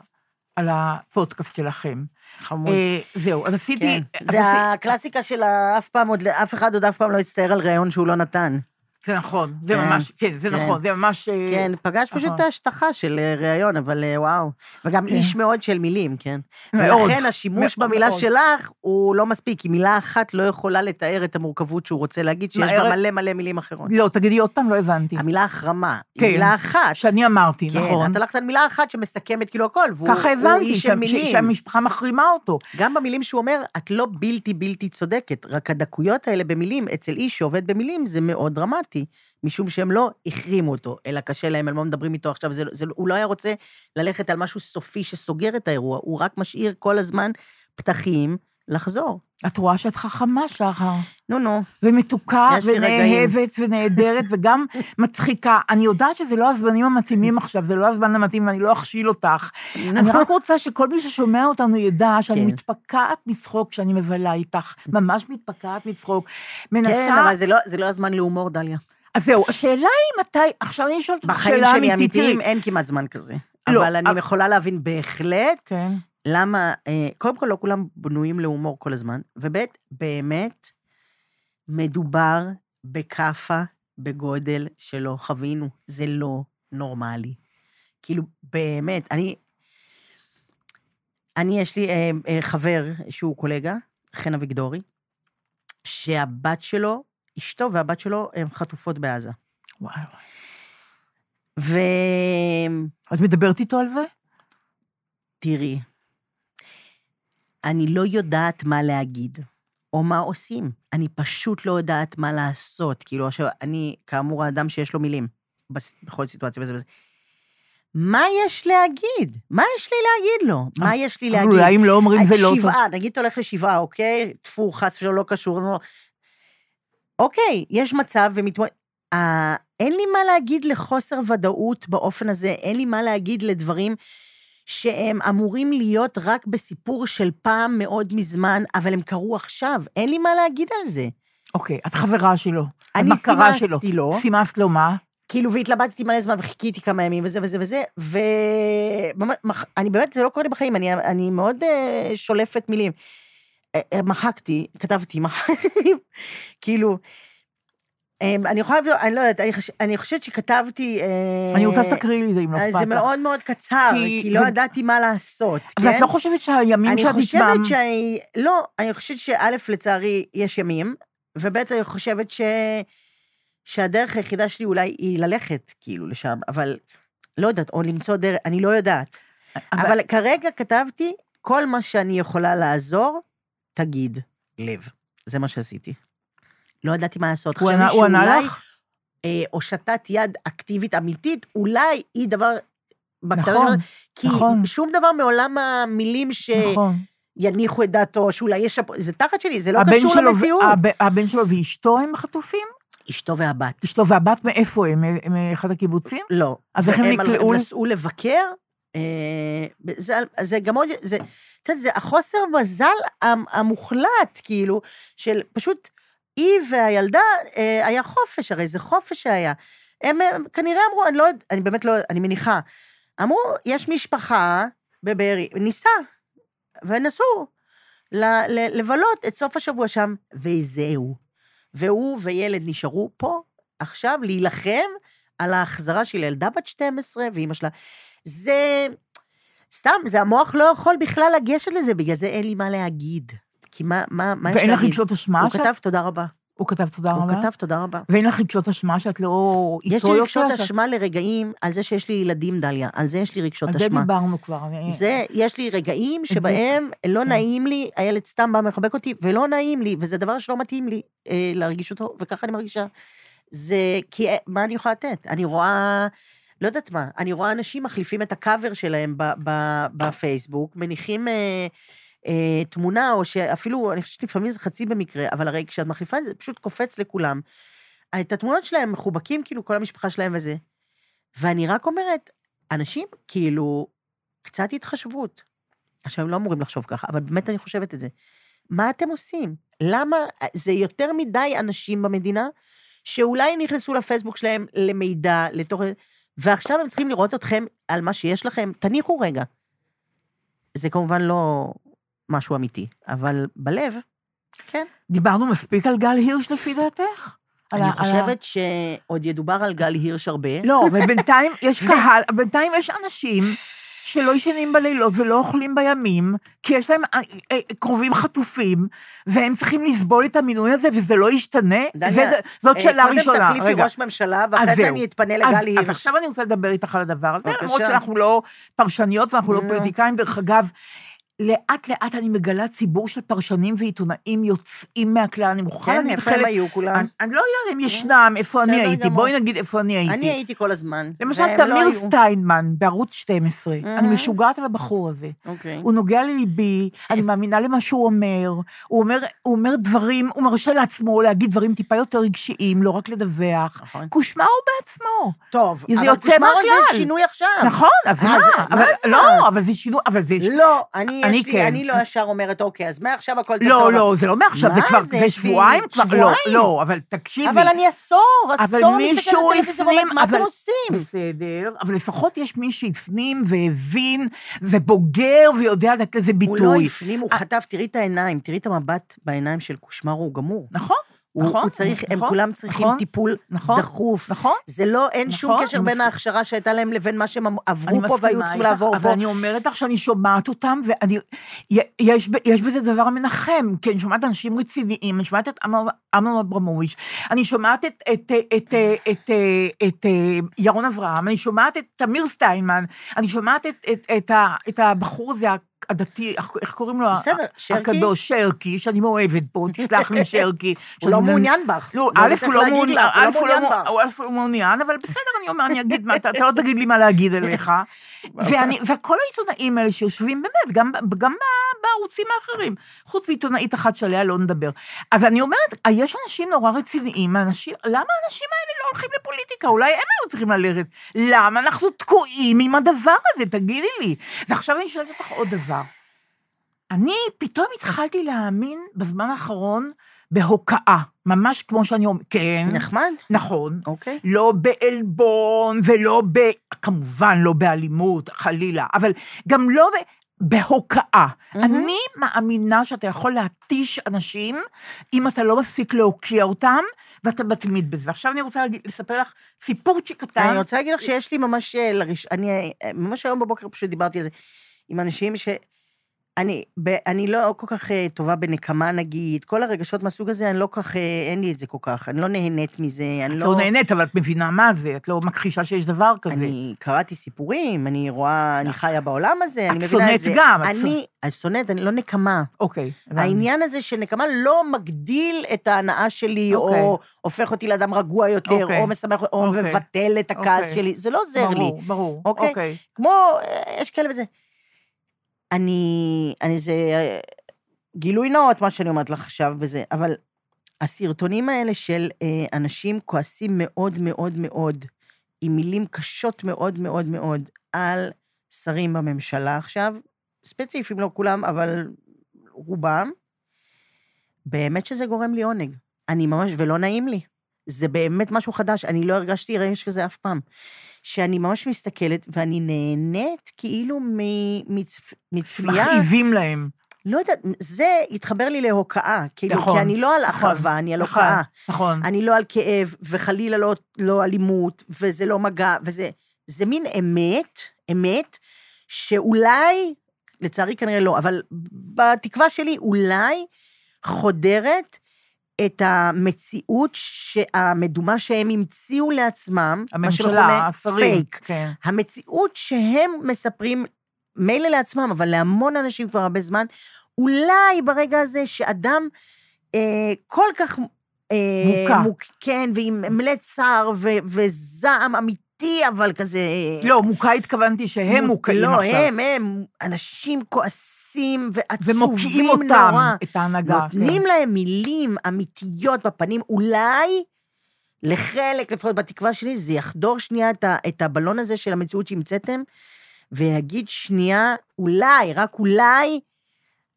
על הפודקאסט שלכם. חמוד. אה, זהו, אז עשיתי... כן. זה הקלאסיקה של אף פעם אף אחד עוד אף פעם לא יצטער על ראיון שהוא לא נתן. זה נכון, זה כן, ממש, כן, זה כן. נכון, זה ממש... אה, כן, פגש פשוט נכון. את ההשטחה של אה, ראיון, אבל אה, וואו. וגם כן. איש מאוד של מילים, כן? מאוד, ולכן השימוש מאוד, במילה מאוד. שלך הוא לא מספיק, כי מילה אחת לא יכולה לתאר את המורכבות שהוא רוצה להגיד, שיש בה מהר- מלא מלא מילים אחרות. לא, תגידי עוד פעם, לא הבנתי. המילה החרמה, כן. היא מילה אחת. שאני אמרתי, כן, נכון. את הלכת על מילה אחת שמסכמת כאילו הכל, והוא ככה הבנתי, איש של מילים. שהמשפחה מחרימה אותו. גם במילים שהוא אומר, את לא בלתי בלתי צודקת, רק הדקויות האלה במילים, אצל איש שעובד במילים, זה מאוד דרמטי, משום שהם לא החרימו אותו, אלא קשה להם, על מה מדברים איתו עכשיו, זה, זה, הוא לא היה רוצה ללכת על משהו סופי שסוגר את האירוע, הוא רק משאיר כל הזמן פתחים לחזור. את רואה שאת חכמה, שחר, נו, נו. ומתוקה. ונאהבת, ונהדרת, וגם מצחיקה. אני יודעת שזה לא הזמנים המתאימים עכשיו, זה לא הזמן המתאים, ואני לא אכשיל אותך. אני רק רוצה שכל מי ששומע אותנו ידע שאני כן. מתפקעת מצחוק כשאני מבלה איתך, ממש מתפקעת מצחוק. מנסה... כן, אבל זה לא, זה לא הזמן להומור, דליה. אז זהו, השאלה היא מתי, עכשיו אני שואלת אותך בחיים שאלה שלי אמיתית, האמיתיים תראי. אין כמעט זמן כזה. לא, אבל אני אבל- יכולה להבין בהחלט כן. למה, אה, קודם כל, לא כולם בנויים להומור כל הזמן, וב', באמת, מדובר בכאפה בגודל שלא חווינו. זה לא נורמלי. כאילו, באמת, אני... אני, יש לי אה, אה, חבר שהוא קולגה, חן אביגדורי, שהבת שלו, אשתו והבת שלו, הן חטופות בעזה. וואי וואי. ו... את מדברת איתו על זה? תראי, אני לא יודעת מה להגיד, או מה עושים. אני פשוט לא יודעת מה לעשות. כאילו, עכשיו, אני, כאמור, האדם שיש לו מילים, בכל סיטואציה וזה וזה. מה יש להגיד? מה יש לי להגיד לו? מה יש לי להגיד? אולי אם לא אומרים זה לא טוב. שבעה, נגיד אתה הולך לשבעה, אוקיי? טפו, חס ושלום, לא קשור. אוקיי, יש מצב ומת... אה, אין לי מה להגיד לחוסר ודאות באופן הזה, אין לי מה להגיד לדברים שהם אמורים להיות רק בסיפור של פעם מאוד מזמן, אבל הם קרו עכשיו. אין לי מה להגיד על זה. אוקיי, את חברה שלו. אני סימסתי לו. סימסת לו מה? כאילו, והתלבטתי מלא זמן וחיכיתי כמה ימים וזה וזה וזה, ואני באמת, זה לא קורה לי בחיים, אני, אני מאוד uh, שולפת מילים. Uh, uh, מחקתי, כתבתי, מחקתי, כאילו, אני יכולה לבדוק, אני לא יודעת, אני, חוש, אני חושבת שכתבתי... Uh, אני רוצה שתקריאי לי את זה, אם לא אה, אכפת לך. זה מאוד מאוד קצר, כי- לא ידעתי מה לעשות, כן? את לא חושבת שהימים אני שאת חושבת עצמם... שאני... לא, אני חושבת שא', לצערי, יש ימים, וב', אני חושבת ש... שהדרך היחידה שלי אולי היא ללכת, כאילו, לשם, אבל לא יודעת, או למצוא דרך, אני לא יודעת. אבל, אבל כרגע כתבתי, כל מה שאני יכולה לעזור, תגיד לב. זה מה שעשיתי. לא ידעתי מה לעשות. הוא ענה- הוא ענה לך? אה, הושטת יד אקטיבית אמיתית, אולי היא דבר... נכון, שלו, כי נכון. שום דבר מעולם המילים ש... נכון. יניחו את דעתו, שאולי יש... זה תחת שלי, זה לא קשור שלו למציאות. הב- הבן שלו ואשתו הם חטופים? אשתו והבת. אשתו והבת מאיפה הם? מאחד הקיבוצים? לא. אז איך הם נקלעו הם נסעו לבקר, אה, זה, זה גם עוד... זה, את יודעת, זה החוסר מזל המ- המוחלט, כאילו, של פשוט היא והילדה, אה, היה חופש, הרי זה חופש שהיה. הם, הם כנראה אמרו, אני לא יודעת, אני באמת לא, אני מניחה, אמרו, יש משפחה בבארי, ניסע, ונסעו ל- ל- לבלות את סוף השבוע שם, וזהו. והוא וילד נשארו פה עכשיו להילחם על ההחזרה של ילדה בת 12 ואימא שלה. זה... סתם, זה המוח לא יכול בכלל לגשת לזה, בגלל זה אין לי מה להגיד. כי מה, מה, מה יש ואין להגיד? לך רגשות אשמה? הוא שאת- כתב תודה רבה. הוא כתב תודה הוא רבה? כתב תודה רבה. ואין לך רגשות אשמה שאת לא איתו יש לי? רגשות אשמה לרגעים על זה שיש לי ילדים, דליה. על זה יש לי רגשות על זה אשמה. דיברנו כבר. אני- זה, יש לי רגעים זה- שבהם לא כן. נעים לי, הילד סתם בא מחבק אותי, ולא נעים לי, וזה דבר שלא מתאים לי אה, להרגיש אותו, וככה אני מרגישה. זה, כי אה, מה אני יכולה לתת? אני רואה, לא יודעת מה, אני רואה אנשים מחליפים את הקאבר שלהם בפייסבוק, מניחים אה, אה, תמונה, או שאפילו, אני חושבת שלפעמים זה חצי במקרה, אבל הרי כשאת מחליפה את זה, פשוט קופץ לכולם. את התמונות שלהם מחובקים, כאילו, כל המשפחה שלהם וזה. ואני רק אומרת, אנשים, כאילו, קצת התחשבות. עכשיו, הם לא אמורים לחשוב ככה, אבל באמת אני חושבת את זה. מה אתם עושים? למה, זה יותר מדי אנשים במדינה, שאולי נכנסו לפייסבוק שלהם למידע, לתוך... ועכשיו הם צריכים לראות אתכם על מה שיש לכם, תניחו רגע. זה כמובן לא משהו אמיתי, אבל בלב, כן. דיברנו מספיק על גל הירש לפי דעתך? אני חושבת שעוד ידובר על גל הירש הרבה. לא, אבל בינתיים יש קהל, בינתיים יש אנשים שלא ישנים בלילות ולא אוכלים בימים, כי יש להם אה, אה, קרובים חטופים, והם צריכים לסבול את המינוי הזה, וזה לא ישתנה? דליה, זה- זאת אה, שאלה ראשונה. קודם תחליפי. ראש ממשלה, אז ואחרי זה. אני אתפנה אז- לגל אז הירש. עכשיו אני רוצה לדבר איתך על הדבר הזה. למרות שאנחנו לא פרשניות ואנחנו לא. פוליטיקאים. דרך אגב, לאט לאט אני מגלה ציבור של פרשנים ועיתונאים יוצאים מהכלל, אני מוכרחה כן, להגיד איפה הם חלק... היו כולם? אני, אני לא יודעת אם ישנם, איפה אני הייתי. גמור. בואי נגיד איפה אני הייתי. אני הייתי כל הזמן. למשל, והם לא תמיר היו. סטיינמן בערוץ 12, אני Mhm. משוגעת על הבחור הזה. אוקיי. הוא נוגע לליבי, אני מאמינה למה שהוא אומר, הוא אומר, הוא אומר דברים, הוא מרשה לעצמו להגיד דברים טיפה יותר רגשיים, לא רק לדווח. נכון. קושמרו בעצמו. טוב, אבל קושמרו. זה שינוי עכשיו. נכון, אז מה מה? אבל-? לא, אבל זה שינוי, אבל זה... לא, אני, אני לי, כן. אני לא ישר אומרת, אוקיי, אז מעכשיו הכל לא, תעשו. לא, זה לא מעכשיו, זה כבר, זה? שבועיים כבר, לא? לא, אבל תקשיבי. אבל אני עשור, עשור מסתכלת על טלוויזיה ואומרת, מה אבל- אתם עושים? בסדר, אבל לפחות יש מי שהפנים והבין, ובוגר, ויודע לתת לזה הוא ביטוי. לא הפנים, הוא חטף, תראי את העיניים, תראי את המבט בעיניים של קושמרו, הוא גמור. נכון, הוא, נכון. הוא צריך, הם נכון, כולם צריכים נכון, טיפול נכון, דחוף. נכון. זה לא, אין שום נכון, קשר אני בין מסכימה. ההכשרה שהייתה להם לבין מה שהם אני עברו פה והיו צריכים איתך, לעבור אבל פה. אני אומרת לך שאני שומעת אותם, ואני... יש, בזה דבר מנחם, כי אני שומעת אנשים רציניים, אני שומעת את אמנון- אברמוביץ', אני שומעת את, את, את, את, את, את, את ירון אברהם, אני שומעת את תמיר סטיינמן, אני שומעת את, את, את, את הבחור הזה, הדתי, איך- קוראים לו? בסדר, שרקי? הקדוש, שרקי, שאני מאוהבת בו, תסלח לי, שרקי. הוא לא מעוניין בך. לא, לא א', הוא לא מעוניין, לא לא אבל בסדר, אני אומר, אני אגיד מה, אתה לא תגיד לי מה להגיד אליך. וכל העיתונאים האלה שיושבים באמת, גם בערוצים האחרים, חוץ מעיתונאית אחת שעליה לא נדבר. אז אני אומרת, יש אנשים נורא רציניים, אנשים, למה האנשים האלה לא הולכים לפוליטיקה? אולי הם היו צריכים ללכת. למה אנחנו תקועים עם הדבר הזה? תגידי לי. ועכשיו אני שואלת אותך עוד דבר. אני פתאום התחלתי להאמין בזמן האחרון בהוקעה, ממש כמו שאני אומרת, כן, נחמד, נכון, אוקיי. לא בעלבון ולא ב... כמובן לא באלימות, חלילה, אבל גם לא ב... בהוקעה. אני מאמינה שאתה יכול להתיש אנשים אם אתה לא מפסיק להוקיע אותם, ואתה מתמיד בזה. ועכשיו אני רוצה להגיד, לספר לך סיפורצ'יק קטן. אני רוצה להגיד לך שיש לי ממש, אה, לראש- אני אה, ממש היום בבוקר פשוט דיברתי על זה עם אנשים ש... אני, ב, אני לא כל כך אה, טובה בנקמה, נגיד, כל הרגשות מהסוג הזה, אני לא כל כך, אה, אין לי את זה כל כך, אני לא נהנית מזה, אני את לא... לא נהנית, אבל את מבינה מה זה, את לא מכחישה שיש דבר כזה. אני קראתי סיפורים, אני רואה, אני חיה בעולם הזה, אני את מבינה את שונאת זה. גם, את אני, אני שונאת, אני לא נקמה. אוקיי. הבנתי. העניין הזה של נקמה לא מגדיל את ההנאה שלי, אוקיי. או הופך אותי לאדם רגוע יותר, אוקיי. או משמח, או אוקיי. מבטל את הכעס אוקיי. שלי, זה לא עוזר לי. ברור, ברור. אוקיי? אוקיי. כמו, אה, יש כאלה וזה. אני, אני זה גילוי נאות, מה שאני אומרת לך עכשיו וזה, אבל הסרטונים האלה של אה, אנשים כועסים מאוד מאוד מאוד, עם מילים קשות מאוד מאוד מאוד, על שרים בממשלה עכשיו, ספציפיים, לא כולם, אבל רובם, באמת שזה גורם לי עונג. אני ממש, ולא נעים לי. זה באמת משהו חדש, אני לא הרגשתי רגש כזה אף פעם. שאני ממש מסתכלת, ואני נהנית כאילו מצפ- מצפייה. מכאיבים להם. לא יודעת, זה התחבר לי להוקעה. כאילו, נכון, כי אני לא על נכון, אחווה, אני על נכון, הוקעה. נכון. אני לא על כאב, וחלילה לא, לא אלימות, וזה לא מגע, וזה... זה מין אמת, אמת, שאולי, לצערי כנראה לא, אבל בתקווה שלי, אולי חודרת את המציאות המדומה שהם המציאו לעצמם, הממשלה, השרים. פייק. כן. המציאות שהם מספרים, מילא לעצמם, אבל להמון אנשים כבר הרבה זמן, אולי ברגע הזה שאדם אה, כל כך... אה, מוכה. מוק, כן, ועם מלא צער ו- וזעם אמיתי אמיתי, אבל כזה... לא, מוכה התכוונתי שהם מוקאים לא, עכשיו. הם, הם, אנשים כועסים ועצובים ומוקיעים נורא. אותם, את ההנהגה. נותנים כן. להם מילים אמיתיות בפנים, אולי לחלק, לפחות בתקווה שלי, זה יחדור שנייה את, ה, את הבלון הזה של המציאות שהמצאתם, ויגיד שנייה, אולי, רק אולי,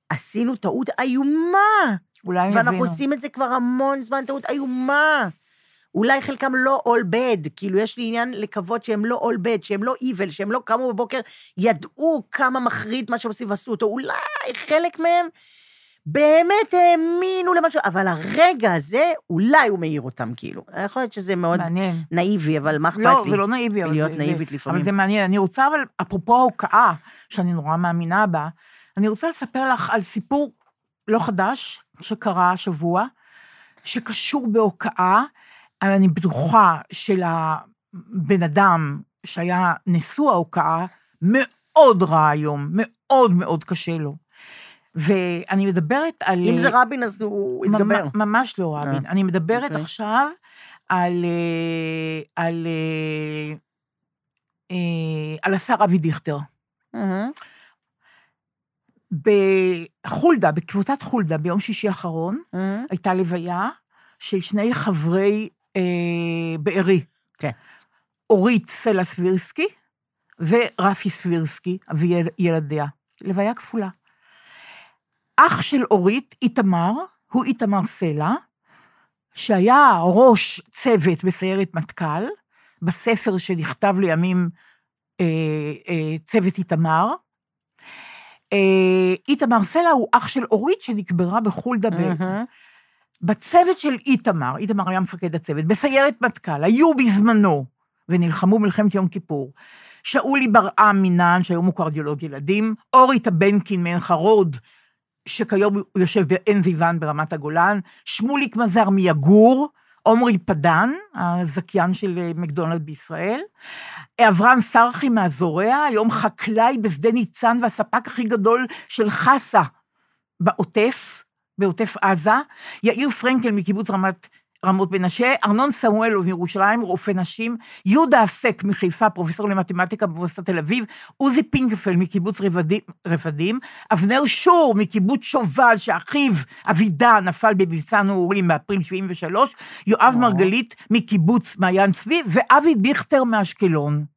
עשינו טעות איומה. אולי הם ואנחנו הבינו. עושים את זה כבר המון זמן, טעות איומה. אולי חלקם לא all bad, כאילו יש לי עניין לקוות שהם לא all bad, שהם לא evil, שהם לא קמו בבוקר, ידעו כמה מחריד מה שהם עושים ועשו אותו, אולי חלק מהם באמת האמינו למשהו, אבל הרגע הזה, אולי הוא מעיר אותם, כאילו. יכול להיות שזה מאוד מעניין. נאיבי, אבל מה אכפת לי? לא, זה לא נאיבי. להיות זה- נאיבית זה- לפעמים. אבל זה מעניין. אני רוצה, אבל אפרופו ההוקעה, שאני נורא מאמינה בה, אני רוצה לספר לך על סיפור לא חדש שקרה השבוע, שקשור בהוקעה, אני בטוחה שלבן אדם שהיה נשוא ההוקעה, מאוד רע היום, מאוד מאוד קשה לו. ואני מדברת על... אם זה רבין, אז הוא יתגבר. ממ- ממש לא רבין. אה, אני מדברת אוקיי. עכשיו על, אה, על, אה, אה, על השר אבי דיכטר. מהמם. בחולדה, בקבוצת חולדה, ביום שישי האחרון, מהמם. הייתה לוויה של שני חברי בארי. כן. אורית סלע סבירסקי ורפי סבירסקי, אבי יל- ילדיה. לוויה כפולה. אח של אורית, איתמר, הוא איתמר סלע, שהיה ראש צוות בסיירת מטכ"ל, בספר שנכתב לימים אה, אה, צוות איתמר. אה, איתמר סלע הוא אח של אורית שנקברה בחולדה. ב- מהמם. בצוות של איתמר, איתמר היה מפקד הצוות, בסיירת מטכ"ל, היו בזמנו, ונלחמו מלחמת יום כיפור, שאולי ברעם מנען, שהיום הוא קרדיולוג ילדים, אורי טבנקין מעין חרוד, שכיום הוא יושב בעין זיוון ברמת הגולן, שמוליק מזר מיגור, עומרי פדן, הזכיין של אה, מקדונלד בישראל, אברהם סרחי מהזורע, היום חקלאי בשדה ניצן והספק הכי גדול של חסה בעוטף, בעוטף עזה, יאיר פרנקל מקיבוץ רמת, רמות מנשה, ארנון סמואלוב מירושלים, רופא נשים, יהודה אפק מחיפה, פרופסור למתמטיקה באוניברסיטת תל אביב, עוזי פינקפל מקיבוץ רבדים, רבדים, אבנר שור מקיבוץ שובל, שאחיו אבידע נפל במבצע נעורים באפריל 73, יואב מרגלית מקיבוץ מעיין צבי, ואבי דיכטר מאשקלון.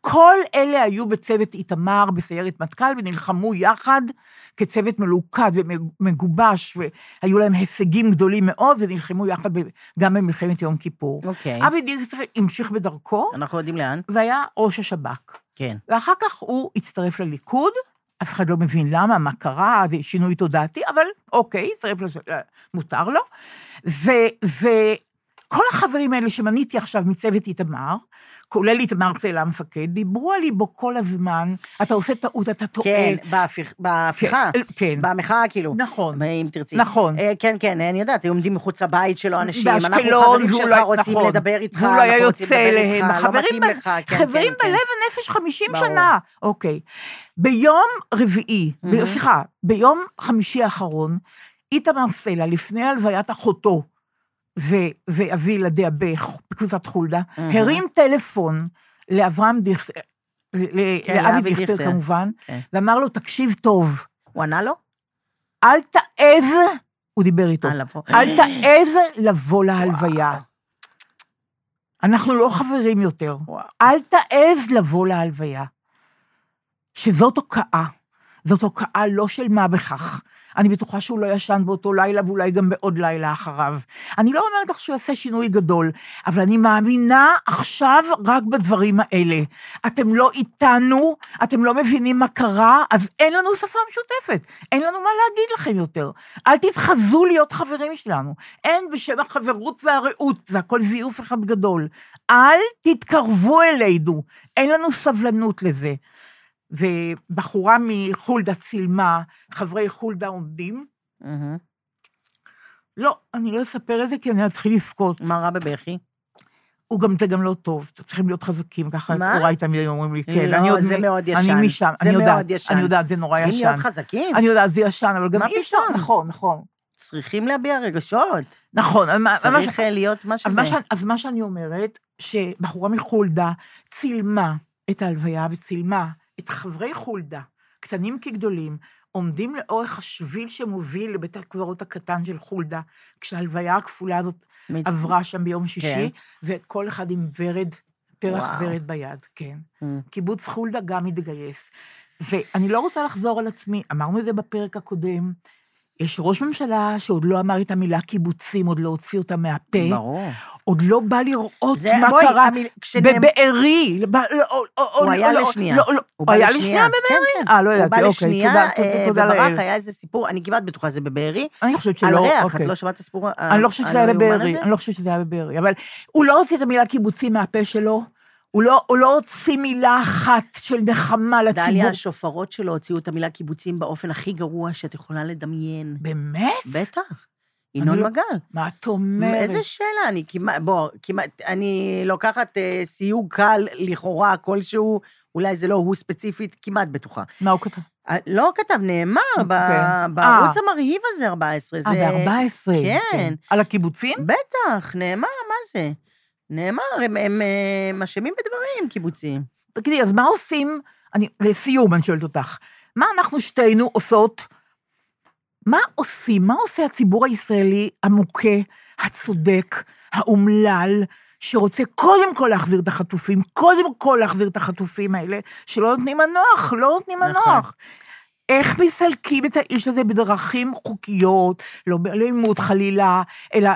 כל אלה היו בצוות איתמר בסיירת מטכ"ל ונלחמו יחד כצוות מלוכד ומגובש, והיו להם הישגים גדולים מאוד, ונלחמו יחד גם במלחמת יום כיפור. אוקיי. אבי דיכטר המשיך בדרכו, אנחנו יודעים לאן. והיה ראש השב"כ. כן. ואחר כך הוא הצטרף לליכוד, אף אחד לא מבין למה, מה קרה, זה שינוי תודעתי, אבל אוקיי, הצטרף לש... מותר לו. וכל החברים האלה שמניתי עכשיו מצוות איתמר, כולל איתמר צאלה המפקד, דיברו על ליבו כל הזמן, אתה עושה טעות, אתה טועה. כן, בהפיכ- בהפיכה. כן, כן. במחאה, כאילו. נכון. אם תרצי. נכון. אה, כן, כן, אני יודעת, היו עומדים מחוץ לבית שלו אנשים, אנחנו חברים שלך לא- רוצים נכון. לדבר איתך, והוא לא היה אנחנו רוצים יוצא לדבר אליהם. איתך, לא חברים ב- לך, כן, חברים כן, כן. בלב ונפש 50 ברור. שנה. אוקיי. ביום רביעי, סליחה, ביום חמישי האחרון, איתמר סלע, לפני הלוויית אחותו ואבי ילדיה בקבוצת חולדה, הרים טלפון לאברהם דיכטר, ל- כן, לאבי דיכטר. כמובן, כן. ואמר לו, תקשיב טוב, הוא ענה לו? אל תעז, הוא דיבר איתו, אה. אל תעז לבוא להלוויה. אנחנו לא חברים יותר. אל תעז לבוא להלוויה. שזאת הוקעה. זאת הוקעה לא של מה בכך. אני בטוחה שהוא לא ישן באותו לילה, ואולי גם בעוד לילה אחריו. אני לא אומרת לך שהוא יעשה שינוי גדול, אבל אני מאמינה עכשיו רק בדברים האלה. אתם לא איתנו, אתם לא מבינים מה קרה, אז אין לנו שפה משותפת. אין לנו מה להגיד לכם יותר. אל תתחזו להיות חברים שלנו. אין בשם החברות והרעות, זה הכל זיוף אחד גדול. אל תתקרבו אלינו, אין לנו סבלנות לזה. ובחורה מחולדה צילמה, חברי חולדה עומדים. מהמם. לא, אני לא אספר את זה כי אני אתחיל לבכות. מה רע בבכי? הוא גם, זה גם לא טוב, צריכים להיות חזקים, ככה מה? תמיד היו אומרים לי, כן. לא, אני עוד זה מ- מאוד ישן. אני משם, אני יודעת, מאוד ישן. אני יודעת, זה נורא ישן. צריכים להיות חזקים. אני יודעת, זה ישן, אבל גם אי אפשר? נכון, נכון. צריכים להביע רגשות. נכון, צריך להיות מה שזה. אז מה שאני אומרת, שבחורה מחולדה צילמה את ההלוויה וצילמה את חברי חולדה, קטנים כגדולים, עומדים לאורך השביל שמוביל לבית הקברות הקטן של חולדה, כשההלוויה הכפולה הזאת מת- עברה שם ביום שישי, כן. וכל אחד עם ורד, פרח וואו. ורד ביד, כן. Mm. קיבוץ חולדה גם התגייס. ואני לא רוצה לחזור על עצמי, אמרנו את זה בפרק הקודם, יש ראש ממשלה שעוד לא אמר את המילה קיבוצים, עוד לא הוציא אותה מהפה. ברור. עוד לא בא לראות זה- מה בואי, קרה המיל- כשנאמר- בבארי. לא, לא, הוא לא, היה לא, לשנייה. לא, לא, הוא היה לשנייה. בבארי? כן, כן. אה, לא ידעתי, אוקיי, לשנייה, תודה, תודה, אה, תודה וברח, לאל. היה איזה סיפור, אני כמעט בטוחה, זה בבארי. אני חושבת על שלא, ריח, אוקיי. את לא שמעת את הסיפור אני לא חושבת שזה היה בבארי? אני לא חושבת שזה היה בבארי, אבל הוא לא הוציא את המילה קיבוצים מהפה שלו, הוא לא- הוא לא הוציא מילה אחת של נחמה לציבור. דליה, השופרות שלו הוציאו את המילה קיבוצים באופן הכי גרוע שאת יכולה לדמיין. באמת? בטח. ינון לא- מגל. מה את אומרת? איזה שאלה, אני כמעט, בוא, כמעט, אני לוקחת אה, סיוג קל לכאורה כלשהו, אולי זה לא הוא ספציפית, כמעט בטוחה. מה הוא כתב? אה, לא כתב, נאמר, ב- אוקיי. בערוץ אה. המרהיב הזה, 14. אה, זה... ב-14. כן. על הקיבוצים? בטח, נאמר, מה זה? נאמר, הם, אה, אשמים בדברים, קיבוצים. תגידי, אז מה עושים, אני, לסיום אני שואלת אותך, מה אנחנו שתינו עושות, מה עושים, מה עושה הציבור הישראלי המוכה, הצודק, האומלל, שרוצה קודם כל להחזיר את החטופים, קודם כל להחזיר את החטופים האלה, שלא נותנים מנוח, לא נותנים נכון. מנוח. איך מסלקים את האיש הזה בדרכים חוקיות, לא באלימות חלילה, אלא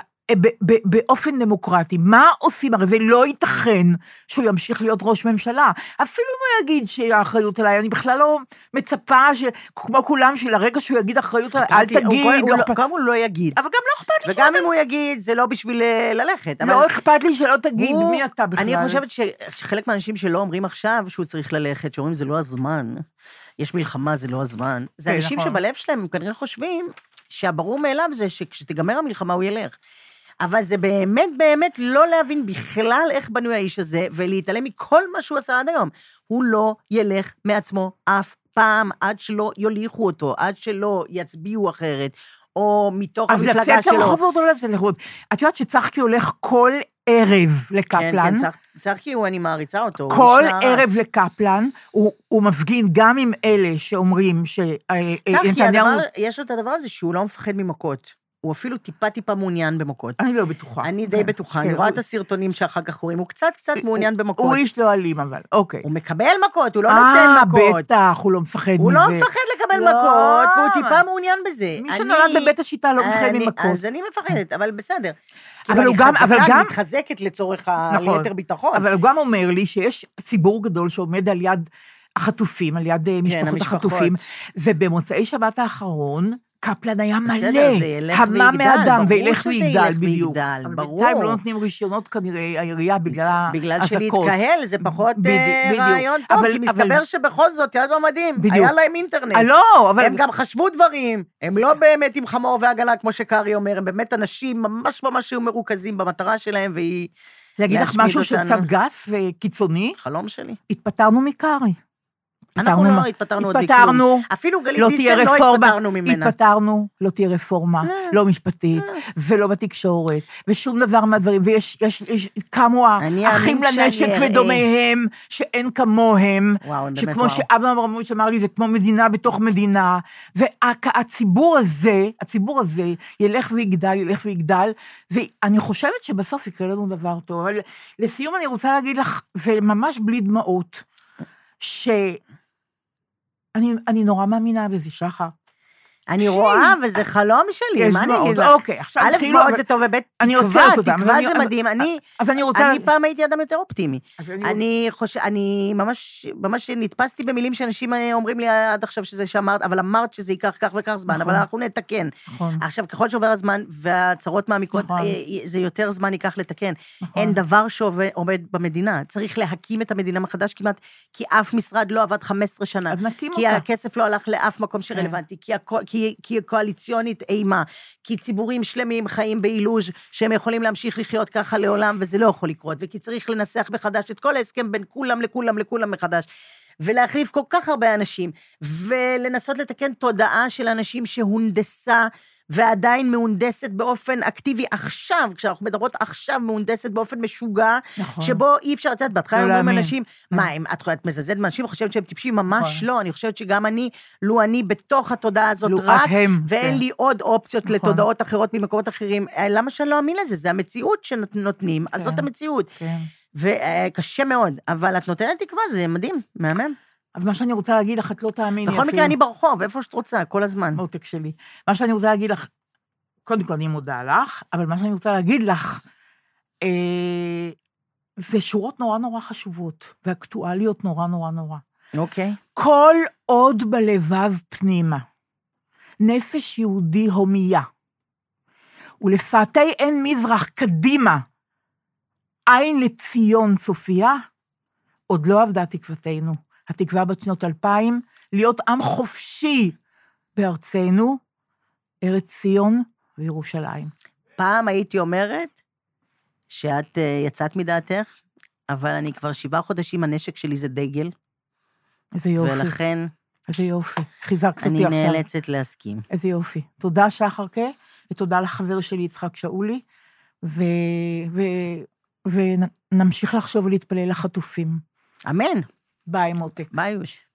באופן דמוקרטי. מה עושים? הרי זה לא ייתכן שהוא ימשיך להיות ראש ממשלה. אפילו אם הוא יגיד שהאחריות עליי, אני בכלל לא מצפה, ש- כמו כולם, שלרגע שהוא יגיד אחריות עליי, אל הוא קודם- תגיד. הוא לא לא- אכפת- קודם הוא לא יגיד. אבל גם לא אכפת לי וגם אם הוא יגיד, זה לא בשביל אה, ללכת. לא אכפת לי שלא תגיד מי אתה בכלל. אני חושבת שחלק מהאנשים שלא אומרים עכשיו שהוא צריך ללכת, שאומרים זה לא הזמן, יש מלחמה, זה לא הזמן, זה כן, אנשים נכון. שבלב שלהם הם כנראה חושבים שהברור מאליו זה שכשתיגמר המלחמה הוא ילך. אבל זה באמת באמת לא להבין בכלל איך בנוי האיש הזה, ולהתעלם מכל מה שהוא עשה עד היום. הוא לא ילך מעצמו אף פעם עד שלא יוליכו אותו, עד שלא יצביעו אחרת, או מתוך אז המפלגה לצאת שלו. לרחובות או לא לצאת לרחובות? את יודעת שצחקי הולך כל ערב כן, לקפלן? כן, צח- צחקי הוא, אני מעריצה אותו. כל. ערב לקפלן, הוא, הוא מפגין גם עם אלה שאומרים צחקי, שנתניהו... הדבר, יש לו את הדבר הזה שהוא לא מפחד ממכות. הוא אפילו טיפה-טיפה מעוניין במכות. אני לא בטוחה. אני די כן, בטוחה, כן, אני רואה את הסרטונים שאחר כך רואים, הוא קצת קצת מעוניין במכות. הוא איש לא אלים אבל, אוקיי. הוא מקבל מכות, הוא לא אה, נותן מכות. בטח, הוא לא מפחד מזה. הוא לא מפחד לקבל לא. מכות, והוא טיפה מעוניין בזה. מי שנולד בבית השיטה לא מפחד ממכות. אז אני מפחדת, אבל בסדר. אבל כאילו, הוא גם- אבל גם- אני מתחזקת לצורך ה... נכון. ביטחון. אבל הוא גם אומר לי שיש ציבור גדול שעומד על יד החטופים, על יד אה, משפחות כן, המשפחות. החטופים, ובמוצאי שבת האחרון, קפלן היה מלא, בסדר, המה ויגדל, מאדם, ברור וילך שזה ויגדל, ילך בדיוק. ויגדל, אבל ברור. בינתיים לא נותנים רישיונות כנראה, העירייה, בגלל בגלל האזעקות. שלהתקהל זה פחות בדיוק, אה. רעיון טוב, אבל- כי אבל- מסתבר שבכל זאת, יד במדים, בדיוק. היה להם אינטרנט. אה, לא, אבל... הם גם חשבו דברים, הם לא באמת עם חמור ועגלה, כמו שקארי אומר, הם באמת אנשים ממש ממש היו מרוכזים במטרה שלהם, והיא להגיד לך משהו. שקצת גס וקיצוני, חלום שלי. התפטרנו מקארי. אנחנו לא התפטרנו עוד מכלום. התפטרנו, אפילו גלית לא דיסטל לא רפורמה, התפטרנו ממנה. התפטרנו, לא תהיה רפורמה, אה. לא משפטית, ולא בתקשורת, ושום דבר מהדברים, ויש, יש, יש, קמו האחים לנשק. ודומיהם, שאין כמוהם, שכמו. שאברהם אברמוביץ' אמר לי, זה כמו מדינה בתוך מדינה, והציבור הזה, הציבור הזה, ילך ויגדל, ילך ויגדל, ואני חושבת שבסוף יקרה לנו דבר טוב. אבל לסיום אני רוצה להגיד לך, וממש בלי דמעות, ש... אני, אני נורא מאמינה בזה, שחר. אני רואה, וזה חלום שלי, יש מה אני אגיד לך? אוקיי, עכשיו א', התחילו... דמעות זה טוב, וב', תקווה, תקווה זה מדהים. אני... אז אני רוצה... אני פעם הייתי אדם יותר אופטימי. אני- חושב, אני ממש, ממש נתפסתי במילים שאנשים אה, אומרים לי עד עכשיו שזה שאמרת, אבל אמרת שזה ייקח כך וכך זמן, נכון. אבל אנחנו נתקן. נכון. עכשיו, ככל שעובר הזמן והצרות מעמיקות, נכון. אה, זה יותר זמן ייקח לתקן. נכון. אין דבר שעומד במדינה. צריך להקים את המדינה מחדש כמעט, כי אף משרד לא עבד 15 שנה. אז נקים כי אותה. הכסף לא הלך לאף מקום שרלוונטי, כי, כי, כי הקואליציונית אימה, כי ציבורים שלמים חיים באילוז' שהם יכולים להמשיך לחיות ככה לעולם, וזה לא יכול לקרות, וכי צריך לנסח מחדש את כל ההסכם בין כולם לכולם לכולם מחדש. ולהחליף כל כך הרבה אנשים, ולנסות לתקן תודעה של אנשים שהונדסה ועדיין מהונדסת באופן אקטיבי עכשיו, כשאנחנו מדברות עכשיו, מהונדסת באופן משוגע, נכון. שבו אי אפשר, את יודעת, בהתחלה לא אומרים. אנשים, מה, אם את את מזלזלת באנשים וחושבת שהם טיפשים? ממש נכון. לא, אני חושבת שגם אני, לו אני בתוך התודעה הזאת לו רק, הם, ואין כן. לי עוד אופציות נכון. לתודעות אחרות ממקומות אחרים, אה, למה שאני לא אאמין לזה? זה המציאות שנותנים, אז זאת כן. המציאות. כן. וקשה מאוד, אבל את נותנת תקווה, זה מדהים, מהמם. אז מה שאני רוצה להגיד לך, את לא תאמיני בכל מקרה, אני ברחוב, איפה שאת רוצה, כל הזמן. מותק שלי. מה שאני רוצה להגיד לך, קודם כל אני מודה לך, אבל מה שאני רוצה להגיד לך, אה, זה שורות נורא נורא חשובות, ואקטואליות נורא נורא נורא. אוקיי. כל עוד בלבב פנימה, נפש יהודי הומייה, ולפאתי עין מזרח קדימה, עין לציון צופיה, עוד לא אבדה תקוותנו. התקווה בת שנות אלפיים, להיות עם חופשי בארצנו, ארץ ציון וירושלים. פעם הייתי אומרת שאת אה, יצאת מדעתך, אבל אני כבר שבעה חודשים, הנשק שלי זה דגל, איזה יופי, ולכן איזה יופי. חיזקת אני אותי עכשיו. נאלצת להסכים. איזה יופי. תודה, שחרקה, ותודה לחבר שלי, יצחק שאולי, ו... ו... ונמשיך לחשוב ולהתפלל לחטופים. אמן. ביי, מותק. ביי, יוש.